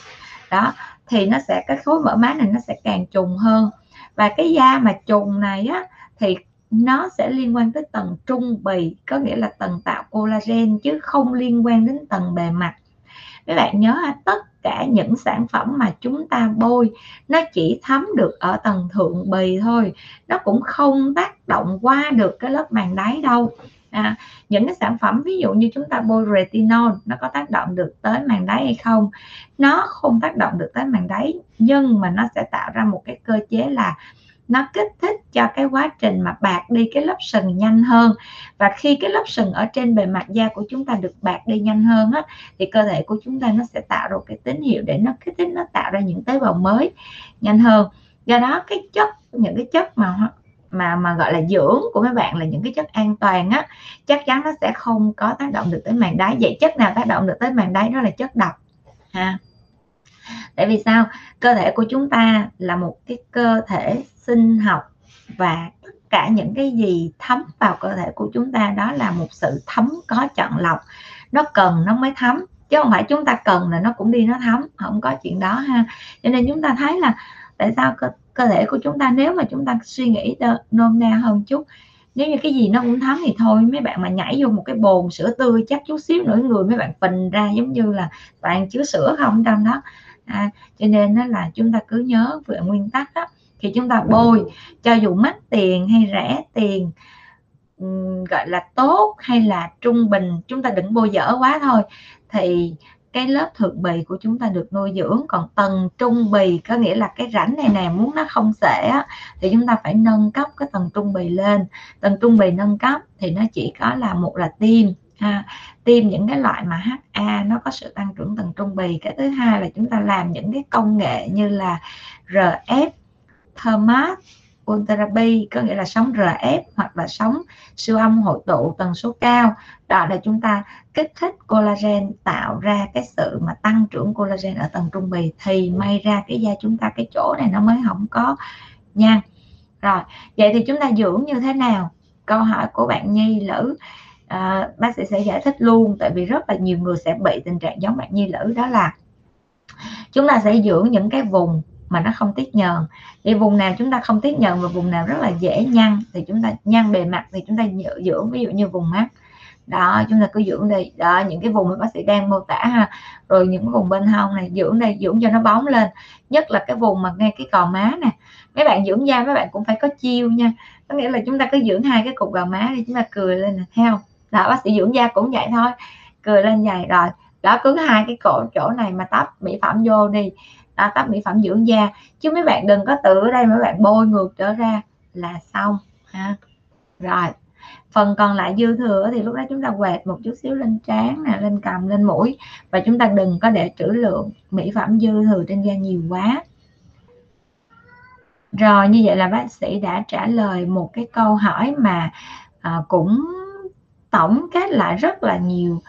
đó, thì nó sẽ, cái khối mỡ má này nó sẽ càng trùng hơn và cái da mà trùng này á, thì nó sẽ liên quan tới tầng trung bì, có nghĩa là tầng tạo collagen chứ không liên quan đến tầng bề mặt. Các bạn nhớ tất cả những sản phẩm mà chúng ta bôi, nó chỉ thấm được ở tầng thượng bì thôi. Nó cũng không tác động qua được cái lớp màng đáy đâu à, những cái sản phẩm ví dụ như chúng ta bôi retinol nó có tác động được tới màng đáy hay không? Nó không tác động được tới màng đáy nhưng mà nó sẽ tạo ra một cái cơ chế là nó kích thích cho cái quá trình mà bạc đi cái lớp sừng nhanh hơn. Và khi cái lớp sừng ở trên bề mặt da của chúng ta được bạc đi nhanh hơn á, thì cơ thể của chúng ta nó sẽ tạo ra cái tín hiệu để nó kích thích nó tạo ra những tế bào mới nhanh hơn. Do đó cái chất những cái chất mà mà mà gọi là dưỡng của mấy bạn là những cái chất an toàn á, chắc chắn nó sẽ không có tác động được tới màng đáy vậy chất nào tác động được tới màng đáy đó là chất độc, ha. Tại vì sao? Cơ thể của chúng ta là một cái cơ thể sinh học và tất cả những cái gì thấm vào cơ thể của chúng ta đó là một sự thấm có chọn lọc. Nó cần nó mới thấm, chứ không phải chúng ta cần là nó cũng đi nó thấm, không có chuyện đó, ha. Cho nên chúng ta thấy là tại sao cơ, thể của chúng ta nếu mà chúng ta suy nghĩ nôm na hơn chút nếu như cái gì nó cũng thấm thì thôi mấy bạn mà nhảy vô một cái bồn sữa tươi chắc chút xíu nữa người mấy bạn phình ra giống như là toàn chứa sữa không trong đó. À, cho nên đó là chúng ta cứ nhớ về nguyên tắc đó thì chúng ta bôi cho dù mắc tiền hay rẻ tiền gọi là tốt hay là trung bình chúng ta đừng bôi dở quá thôi thì cái lớp thượng bì của chúng ta được nuôi dưỡng. Còn tầng trung bì có nghĩa là cái rãnh này nè, muốn nó không sể thì chúng ta phải nâng cấp cái tầng trung bì lên. Tầng trung bì nâng cấp thì nó chỉ có là một là tim, ha. Tiêm những cái loại mà HA nó có sự tăng trưởng tầng trung bì. Cái thứ hai là chúng ta làm những cái công nghệ như là RF thermat therapy có nghĩa là sóng RF hoặc là sóng siêu âm hội tụ tần số cao. Đó là chúng ta kích thích collagen tạo ra cái sự mà tăng trưởng collagen ở tầng trung bì. Thì may ra cái da chúng ta cái chỗ này nó mới không có nha. Rồi vậy thì chúng ta dưỡng như thế nào? Câu hỏi của bạn Nhi Lữ à, bác sĩ sẽ giải thích luôn tại vì rất là nhiều người sẽ bị tình trạng giống bạn Nhi Lữ. Đó là chúng ta sẽ dưỡng những cái vùng mà nó không tiết nhờn thì vùng nào chúng ta không tiết nhờn và vùng nào rất là dễ nhăn thì chúng ta nhăn bề mặt thì chúng ta dưỡng, ví dụ như vùng mắt. Đó, chúng ta cứ dưỡng đi. Đó, những cái vùng mà bác sĩ đang mô tả ha. Rồi những vùng bên hông này, dưỡng đây dưỡng cho nó bóng lên. Nhất là cái vùng mà ngay cái cò má nè. Mấy bạn dưỡng da, mấy bạn cũng phải có chiêu nha. Có nghĩa là chúng ta cứ dưỡng hai cái cục gò má đi, chúng ta cười lên nè theo đó, bác sĩ dưỡng da cũng vậy thôi. Cười lên dài rồi. Đó, cứ hai cái cổ, chỗ này mà tắp mỹ phẩm vô đi đó, các mỹ phẩm dưỡng da. Chứ mấy bạn đừng có tự ở đây mấy bạn bôi ngược trở ra là xong ha. Rồi phần còn lại dư thừa thì lúc đó chúng ta quẹt một chút xíu lên trán nè lên cằm lên mũi. Và chúng ta đừng có để trữ lượng mỹ phẩm dư thừa trên da nhiều quá. Rồi như vậy là bác sĩ đã trả lời một cái câu hỏi mà à, cũng tổng kết lại rất là nhiều.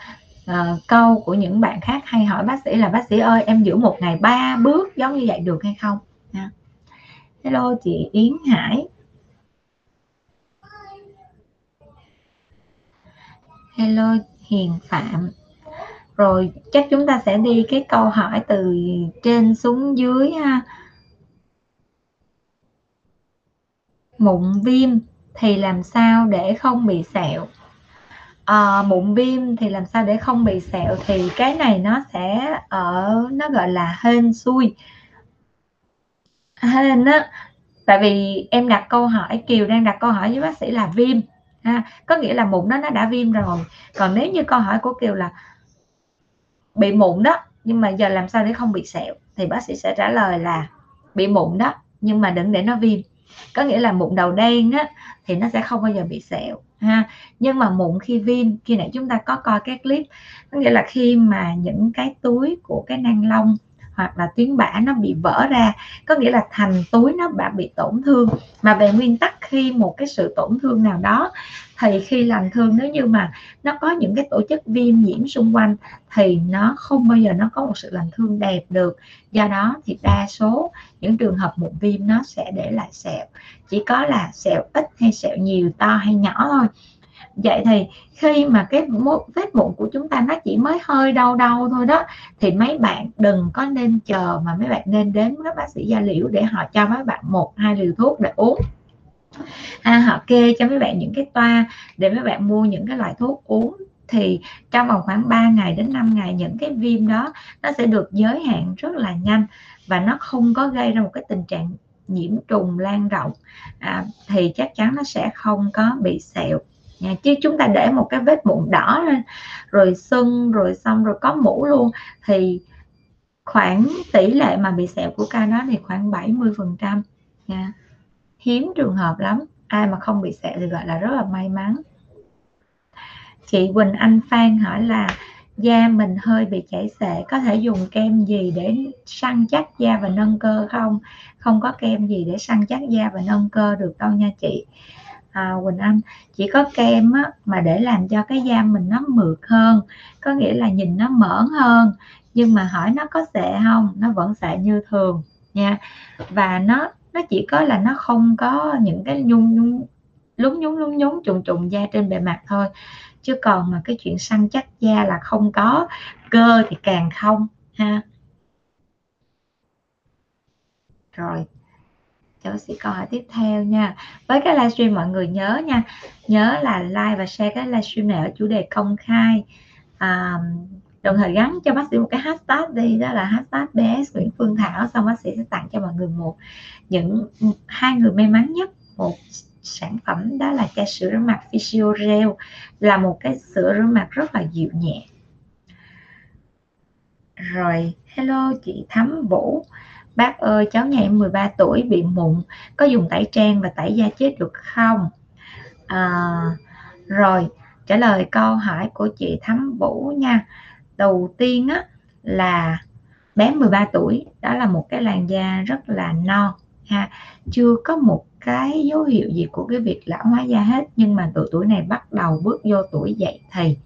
Ờ, câu của những bạn khác hay hỏi bác sĩ là, bác sĩ ơi, em giữ một ngày ba bước giống như vậy được hay không? Nha. Hello, chị Yến Hải. Hello, Hiền Phạm. Rồi, chắc chúng ta sẽ đi cái câu hỏi từ trên xuống dưới, ha. Mụn viêm thì làm sao để không bị sẹo? À, mụn viêm thì làm sao để không bị sẹo thì cái này nó sẽ ở nó gọi là hên xui. Hên á tại vì em đặt câu hỏi kiều đang đặt câu hỏi với bác sĩ là viêm ha có nghĩa là mụn đó nó đã viêm rồi. Còn nếu như câu hỏi của kiều là bị mụn đó nhưng mà giờ làm sao để không bị sẹo thì bác sĩ sẽ trả lời là bị mụn đó nhưng mà đừng để nó viêm có nghĩa là mụn đầu đen á, thì nó sẽ không bao giờ bị sẹo, ha. Nhưng mà mụn khi viêm khi nãy chúng ta có coi cái clip, có nghĩa là khi mà những cái túi của cái nang lông hoặc là tuyến bã nó bị vỡ ra, có nghĩa là thành túi nó đã bị tổn thương. Mà về nguyên tắc khi một cái sự tổn thương nào đó, thì khi lành thương nếu như mà nó có những cái tổ chức viêm nhiễm xung quanh, thì nó không bao giờ nó có một sự lành thương đẹp được. Do đó thì đa số những trường hợp mụn viêm nó sẽ để lại sẹo. Chỉ có là sẹo ít hay sẹo nhiều, to hay nhỏ thôi vậy thì khi mà cái vết mụn của chúng ta nó chỉ mới hơi đau đau thôi đó thì mấy bạn đừng có nên chờ mà mấy bạn nên đến các bác sĩ da liễu để họ cho mấy bạn một hai liều thuốc để uống. À, họ kê cho mấy bạn những cái toa để mấy bạn mua những cái loại thuốc uống. Thì trong vòng khoảng 3 ngày đến 5 ngày những cái viêm đó nó sẽ được giới hạn rất là nhanh và nó không có gây ra một cái tình trạng nhiễm trùng lan rộng. À, thì chắc chắn nó sẽ không có bị sẹo nha chứ chúng ta để một cái vết mụn đỏ lên, rồi sưng, rồi xong rồi có mũ luôn. Thì khoảng tỷ lệ mà bị sẹo của ca đó thì khoảng 70 phần trăm. Nha hiếm trường hợp lắm. Ai mà không bị sẹo thì gọi là rất là may mắn. Chị Quỳnh Anh Phan hỏi là, da mình hơi bị chảy xệ, có thể dùng kem gì để săn chắc da và nâng cơ không? Không có kem gì để săn chắc da và nâng cơ được đâu nha chị à, Quỳnh Anh chỉ có kem á, mà để làm cho cái da mình nó mượt hơn có nghĩa là nhìn nó mởn hơn. Nhưng mà hỏi nó có sệ không nó vẫn sệ như thường nha. Và nó nó chỉ có là nó không có những cái nhung nhung lúng nhúng lúng nhúng trùng trùng da trên bề mặt thôi. Chứ còn mà cái chuyện săn chắc da là không có cơ thì càng không ha. Rồi cháu sẽ câu hỏi tiếp theo nha. Với cái livestream mọi người nhớ nha. Nhớ là like và share cái livestream này ở chủ đề công khai. À, đồng thời gắn cho bác sĩ một cái hashtag đi đó là hashtag BS Nguyễn Phương Thảo. Xong bác sĩ sẽ tặng cho mọi người một những hai người may mắn nhất. Một sản phẩm đó là chai sữa rửa mặt Physio Gel là một cái sữa rửa mặt rất là dịu nhẹ. Rồi hello chị Thắm Vũ. Bác ơi cháu nhà em 13 tuổi bị mụn có dùng tẩy trang và tẩy da chết được không? À, rồi trả lời câu hỏi của chị Thắm Vũ nha. Đầu tiên á là bé 13 tuổi đó là một cái làn da rất là non ha. Chưa có một cái dấu hiệu gì của cái việc lão hóa da hết nhưng mà độ tuổi này bắt đầu bước vô tuổi dậy thì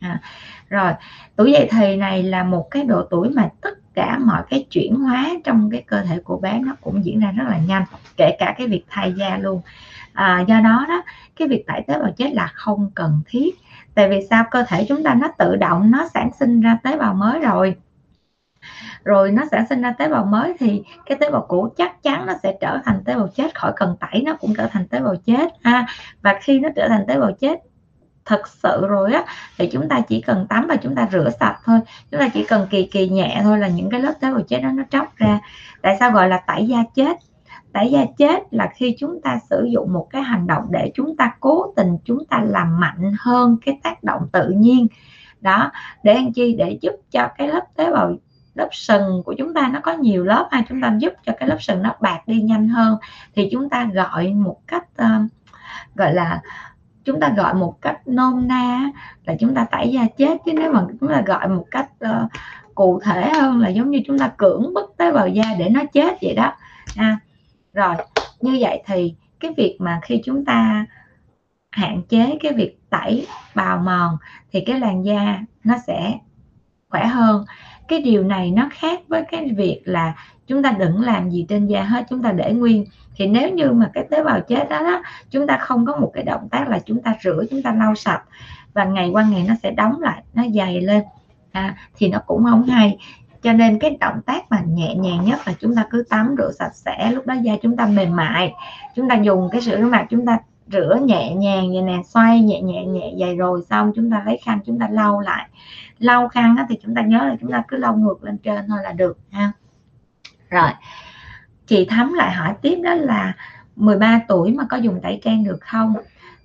à, rồi tuổi dậy thì này là một cái độ tuổi mà tất cả mọi cái chuyển hóa trong cái cơ thể của bé nó cũng diễn ra rất là nhanh kể cả cái việc thay da luôn. À, do đó đó cái việc tải tế bào chết là không cần thiết. Tại vì sao? Cơ thể chúng ta nó tự động nó sản sinh ra tế bào mới rồi. Rồi nó sản sinh ra tế bào mới thì cái tế bào cũ chắc chắn nó sẽ trở thành tế bào chết khỏi cần tẩy nó cũng trở thành tế bào chết ha. Và khi nó trở thành tế bào chết thật sự rồi á thì chúng ta chỉ cần tắm và chúng ta rửa sạch thôi. Chúng ta chỉ cần kỳ kỳ nhẹ thôi là những cái lớp tế bào chết đó nó tróc ra. Tại sao gọi là tẩy da chết? Tẩy da chết là khi chúng ta sử dụng một cái hành động để chúng ta cố tình chúng ta làm mạnh hơn cái tác động tự nhiên. Đó để anh chi? Để giúp cho cái lớp tế bào lớp sừng của chúng ta nó có nhiều lớp hay chúng ta giúp cho cái lớp sừng nó bạc đi nhanh hơn. Thì chúng ta gọi một cách uh, gọi là chúng ta gọi một cách nôm na là chúng ta tẩy da chết. Chứ nếu mà chúng ta gọi một cách uh, cụ thể hơn là giống như chúng ta cưỡng bức tế bào da để nó chết vậy đó. À, rồi như vậy thì cái việc mà khi chúng ta hạn chế cái việc tẩy bào mòn thì cái làn da nó sẽ khỏe hơn cái điều này nó khác với cái việc là chúng ta đừng làm gì trên da hết chúng ta để nguyên. Thì nếu như mà cái tế bào chết đó, đó chúng ta không có một cái động tác là chúng ta rửa chúng ta lau sạch và ngày qua ngày nó sẽ đóng lại nó dày lên. À, thì nó cũng không hay. Cho nên cái động tác mà nhẹ nhàng nhất là chúng ta cứ tắm rửa sạch sẽ lúc đó da chúng ta mềm mại. Chúng ta dùng cái sữa rửa mặt chúng ta rửa nhẹ nhàng vậy nè, xoay nhẹ nhẹ nhẹ vậy rồi xong chúng ta lấy khăn chúng ta lau lại. Lau khăn thì chúng ta nhớ là chúng ta cứ lau ngược lên trên thôi là được, ha. Rồi, chị thắm lại hỏi tiếp đó là 13 tuổi mà có dùng tẩy trang được không?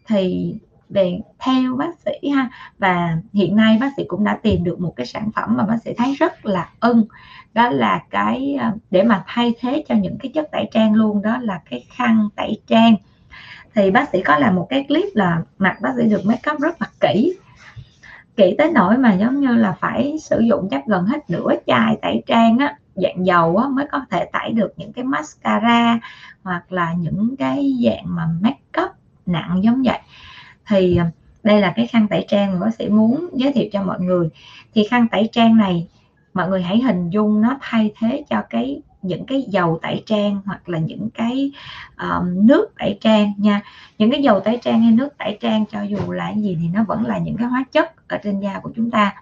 Thì về theo bác sĩ ha, và hiện nay bác sĩ cũng đã tìm được một cái sản phẩm mà bác sĩ thấy rất là ưng, đó là cái ờ, để mà thay thế cho những cái chất tẩy trang luôn, đó là cái khăn tẩy trang thì bác sĩ có làm một cái clip là mặt bác sĩ được make up rất là kỹ. Kỹ tới nỗi mà giống như là phải sử dụng chắc gần hết nửa chai tẩy trang á dạng dầu á, mới có thể tẩy được những cái mascara hoặc là những cái dạng mà make up nặng giống vậy. Thì à, đây là cái khăn tẩy trang mà bác sĩ muốn giới thiệu cho mọi người. Thì khăn tẩy trang này mọi người hãy hình dung nó thay thế cho cái những cái dầu tẩy trang hoặc là những cái um, nước tẩy trang nha. Những cái dầu tẩy trang hay nước tẩy trang cho dù là cái gì thì nó vẫn là những cái hóa chất ở trên da của chúng ta.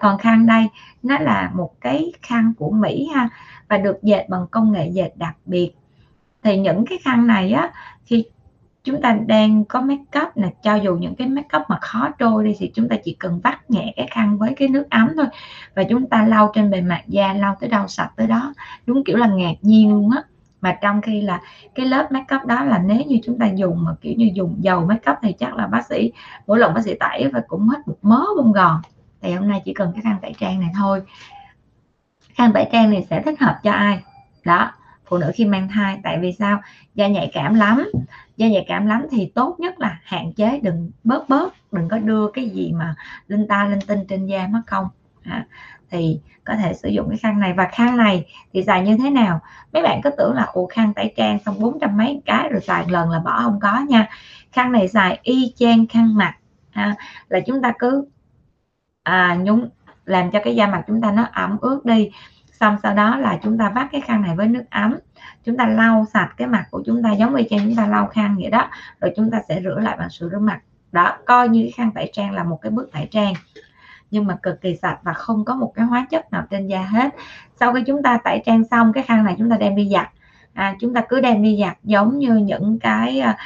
Còn khăn đây nó là một cái khăn của Mỹ ha và được dệt bằng công nghệ dệt đặc biệt. Thì những cái khăn này á khi chúng ta đang có make up là cho dù những cái make up mà khó trôi đi thì chúng ta chỉ cần vắt nhẹ cái khăn với cái nước ấm thôi. Và chúng ta lau trên bề mặt da, lau tới đâu sạch tới đó. Đúng kiểu là ngạc nhiên luôn á. Mà trong khi là cái lớp make up đó là nếu như chúng ta dùng mà kiểu như dùng dầu make up thì chắc là bác sĩ mỗi lần bác sĩ tẩy và cũng hết một mớ bông gòn thì hôm nay chỉ cần cái khăn tẩy trang này thôi. Khăn tẩy trang này sẽ thích hợp cho ai? Đó phụ nữ khi mang thai. Tại vì sao? Da nhạy cảm lắm. Da nhạy cảm lắm thì tốt nhất là hạn chế đừng bớt bớt đừng có đưa cái gì mà linh ta linh tinh trên da mất công. À, thì có thể sử dụng cái khăn này. Và khăn này thì xài như thế nào? Mấy bạn cứ tưởng là ồ khăn tẩy trang xong bốn trăm mấy cái rồi xài lần là bỏ không có nha. Khăn này xài y chang khăn mặt. À, là chúng ta cứ à, nhúng làm cho cái da mặt chúng ta nó ẩm ướt đi xong sau đó là chúng ta vắt cái khăn này với nước ấm chúng ta lau sạch cái mặt của chúng ta giống như trên chúng ta lau khăn vậy đó rồi chúng ta sẽ rửa lại bằng sữa rửa mặt đó coi như cái khăn tẩy trang là một cái bước tẩy trang nhưng mà cực kỳ sạch và không có một cái hóa chất nào trên da hết sau khi chúng ta tẩy trang xong cái khăn này chúng ta đem đi giặt à, chúng ta cứ đem đi giặt giống như những cái à,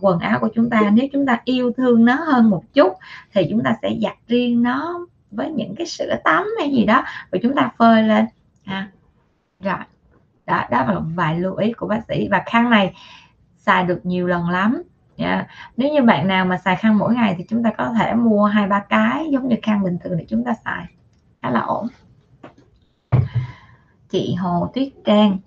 quần áo của chúng ta nếu chúng ta yêu thương nó hơn một chút thì chúng ta sẽ giặt riêng nó với những cái sữa tắm hay gì đó rồi chúng ta phơi lên ha. Rồi, đó đó là vài lưu ý của bác sĩ. Và khăn này xài được nhiều lần lắm. Yeah. nếu như bạn nào mà xài khăn mỗi ngày thì chúng ta có thể mua hai, ba cái giống như khăn bình thường để chúng ta xài. Khá là ổn. Chị Hồ Tuyết Trang.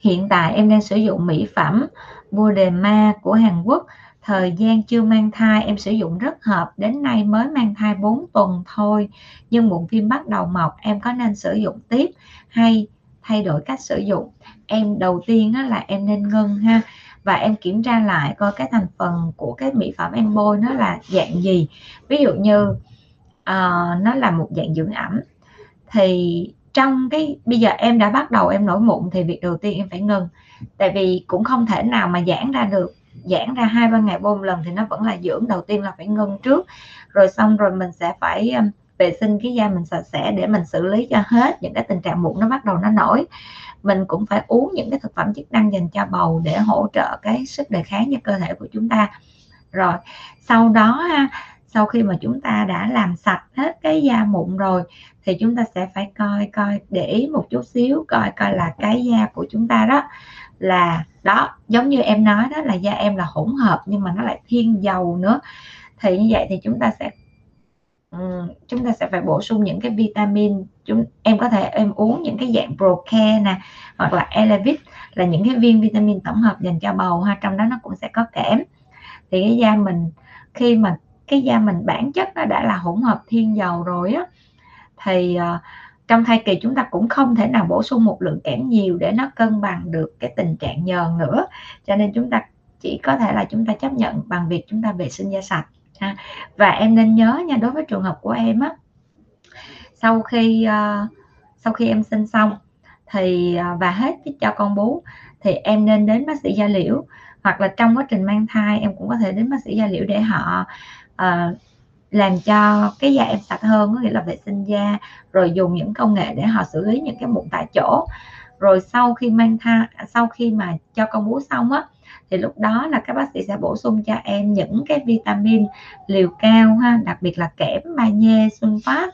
Hiện tại em đang sử dụng mỹ phẩm Bodema của Hàn Quốc thời gian chưa mang thai em sử dụng rất hợp đến nay mới mang thai 4 tuần thôi. Nhưng bụng phim bắt đầu mọc em có nên sử dụng tiếp hay thay đổi cách sử dụng? Em đầu tiên á, là em nên ngưng ha và em kiểm tra lại coi cái thành phần của cái mỹ phẩm em bôi nó là dạng gì. Ví dụ như uh, nó là một dạng dưỡng ẩm. Thì trong cái bây giờ em đã bắt đầu em nổi mụn thì việc đầu tiên em phải ngừng. Tại vì cũng không thể nào mà giãn ra được giãn ra hai ba ngày bơm lần thì nó vẫn là dưỡng. Đầu tiên là phải ngưng trước, rồi xong rồi mình sẽ phải um, vệ sinh cái da mình sạch sẽ để mình xử lý cho hết những cái tình trạng mụn nó bắt đầu nó nổi. Mình cũng phải uống những cái thực phẩm chức năng dành cho bầu để hỗ trợ cái sức đề kháng cho cơ thể của chúng ta. Rồi, sau đó sau khi mà chúng ta đã làm sạch hết cái da mụn rồi thì chúng ta sẽ phải coi coi để ý một chút xíu, coi coi là cái da của chúng ta đó là đó giống như em nói đó là da em là hỗn hợp nhưng mà nó lại thiên dầu nữa. Thì như vậy thì chúng ta sẽ ừ, chúng ta sẽ phải bổ sung những cái vitamin. Chúng em có thể em uống những cái dạng Procare nè hoặc là Elevit là những cái viên vitamin tổng hợp dành cho bầu ha trong đó nó cũng sẽ có kẽm. Thì cái da mình khi mà cái da mình bản chất nó đã là hỗn hợp thiên dầu rồi á thì uh, trong thai kỳ chúng ta cũng không thể nào bổ sung một lượng kẽm nhiều để nó cân bằng được cái tình trạng nhờn nữa cho nên chúng ta chỉ có thể là chúng ta chấp nhận bằng việc chúng ta vệ sinh da sạch ha. và em nên nhớ nha đối với trường hợp của em á sau khi uh, sau khi em sinh xong thì uh, và hết cho con bú thì em nên đến bác sĩ da liễu hoặc là trong quá trình mang thai em cũng có thể đến bác sĩ da liễu để họ uh, làm cho cái da em sạch hơn có nghĩa là vệ sinh da rồi dùng những công nghệ để họ xử lý những cái mụn tại chỗ. Rồi sau khi mang thai sau khi mà cho con bú xong á thì lúc đó là các bác sĩ sẽ bổ sung cho em những cái vitamin liều cao ha đặc biệt là kẽm magie sunfat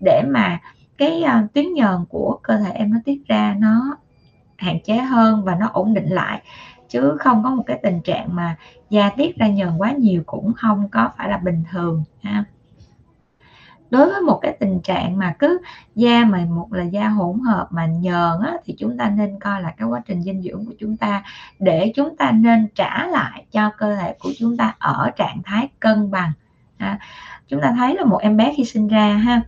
để mà cái uh, tuyến nhờn của cơ thể em nó tiết ra nó hạn chế hơn và nó ổn định lại chứ không có một cái tình trạng mà da tiết ra nhờn quá nhiều cũng không có phải là bình thường ha đối với một cái tình trạng mà cứ da mà một là da hỗn hợp mà nhờn á, thì chúng ta nên coi là cái quá trình dinh dưỡng của chúng ta để chúng ta nên trả lại cho cơ thể của chúng ta ở trạng thái cân bằng ha. chúng ta thấy là một em bé khi sinh ra ha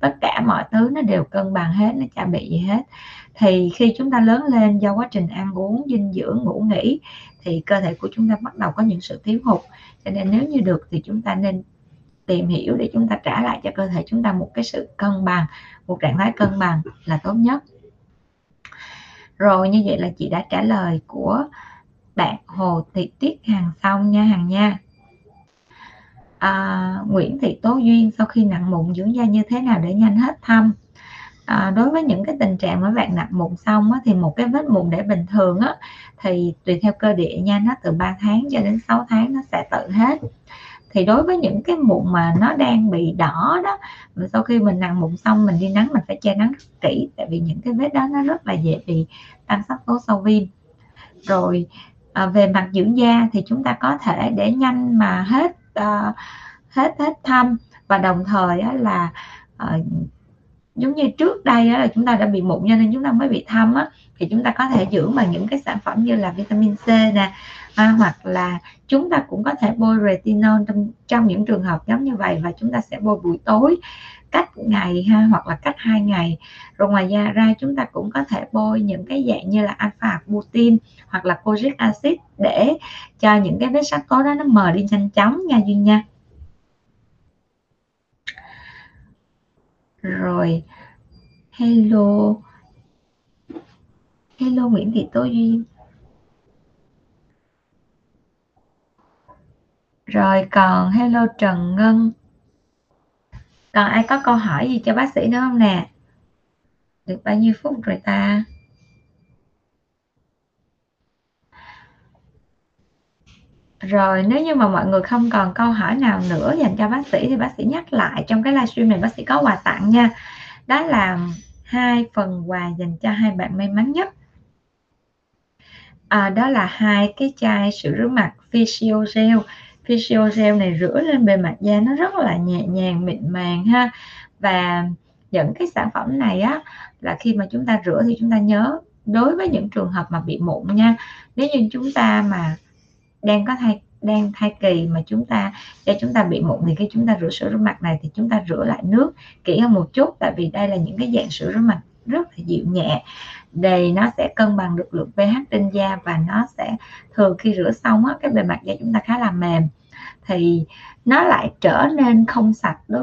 tất cả mọi thứ nó đều cân bằng hết nó chả bị gì hết thì khi chúng ta lớn lên do quá trình ăn uống dinh dưỡng ngủ nghỉ thì cơ thể của chúng ta bắt đầu có những sự thiếu hụt. Cho nên nếu như được thì chúng ta nên tìm hiểu để chúng ta trả lại cho cơ thể chúng ta một cái sự cân bằng một trạng thái cân bằng là tốt nhất. Rồi như vậy là chị đã trả lời của bạn Hồ Thị tiết hàng xong nha hàng nha. À, Nguyễn Thị Tố Duyên sau khi nặng mụn dưỡng da như thế nào để nhanh hết thăm? À, đối với những cái tình trạng mà bạn nặn mụn xong á, thì một cái vết mụn để bình thường á, thì tùy theo cơ địa nha nó từ 3 tháng cho đến 6 tháng nó sẽ tự hết. Thì đối với những cái mụn mà nó đang bị đỏ đó mà sau khi mình nặng mụn xong mình đi nắng mình phải che nắng rất kỹ tại vì những cái vết đó nó rất là dễ bị tăng sắc tố sau viêm. Rồi à, về mặt dưỡng da thì chúng ta có thể để nhanh mà hết uh, hết hết thăm và đồng thời á, là uh, giống như trước đây là chúng ta đã bị mụn cho nên chúng ta mới bị thâm á thì chúng ta có thể dưỡng bằng những cái sản phẩm như là vitamin C nè à, hoặc là chúng ta cũng có thể bôi retinol trong, trong những trường hợp giống như vậy và chúng ta sẽ bôi buổi tối cách ngày ha hoặc là cách hai ngày. Rồi ngoài ra ra chúng ta cũng có thể bôi những cái dạng như là alpha butin hoặc là kojic acid để cho những cái vết sắc tố đó nó mờ đi nhanh chóng nha duyên nha rồi. Hello. Hello Nguyễn Thị Tố Duyên rồi, còn hello Trần Ngân. Còn ai có câu hỏi gì cho bác sĩ nữa không nè? Được bao nhiêu phút rồi ta? Rồi nếu như mà mọi người không còn câu hỏi nào nữa dành cho bác sĩ thì bác sĩ nhắc lại trong cái livestream này bác sĩ có quà tặng nha. Đó là hai phần quà dành cho hai bạn may mắn nhất. À, đó là hai cái chai sữa rửa mặt Physio Gel. Physio Gel này rửa lên bề mặt da nó rất là nhẹ nhàng mịn màng ha. Và những cái sản phẩm này á là khi mà chúng ta rửa thì chúng ta nhớ đối với những trường hợp mà bị mụn nha. Nếu như chúng ta mà đang có thai, đang thai kỳ mà chúng ta, cho chúng ta bị mụn thì khi chúng ta rửa sữa rửa mặt này thì chúng ta rửa lại nước kỹ hơn một chút, tại vì đây là những cái dạng sữa rửa mặt rất là dịu nhẹ. Đây, nó sẽ cân bằng được lượng pH trên da và nó sẽ, thường khi rửa xong á, cái bề mặt da chúng ta khá là mềm. Thì nó lại trở nên không sạch đối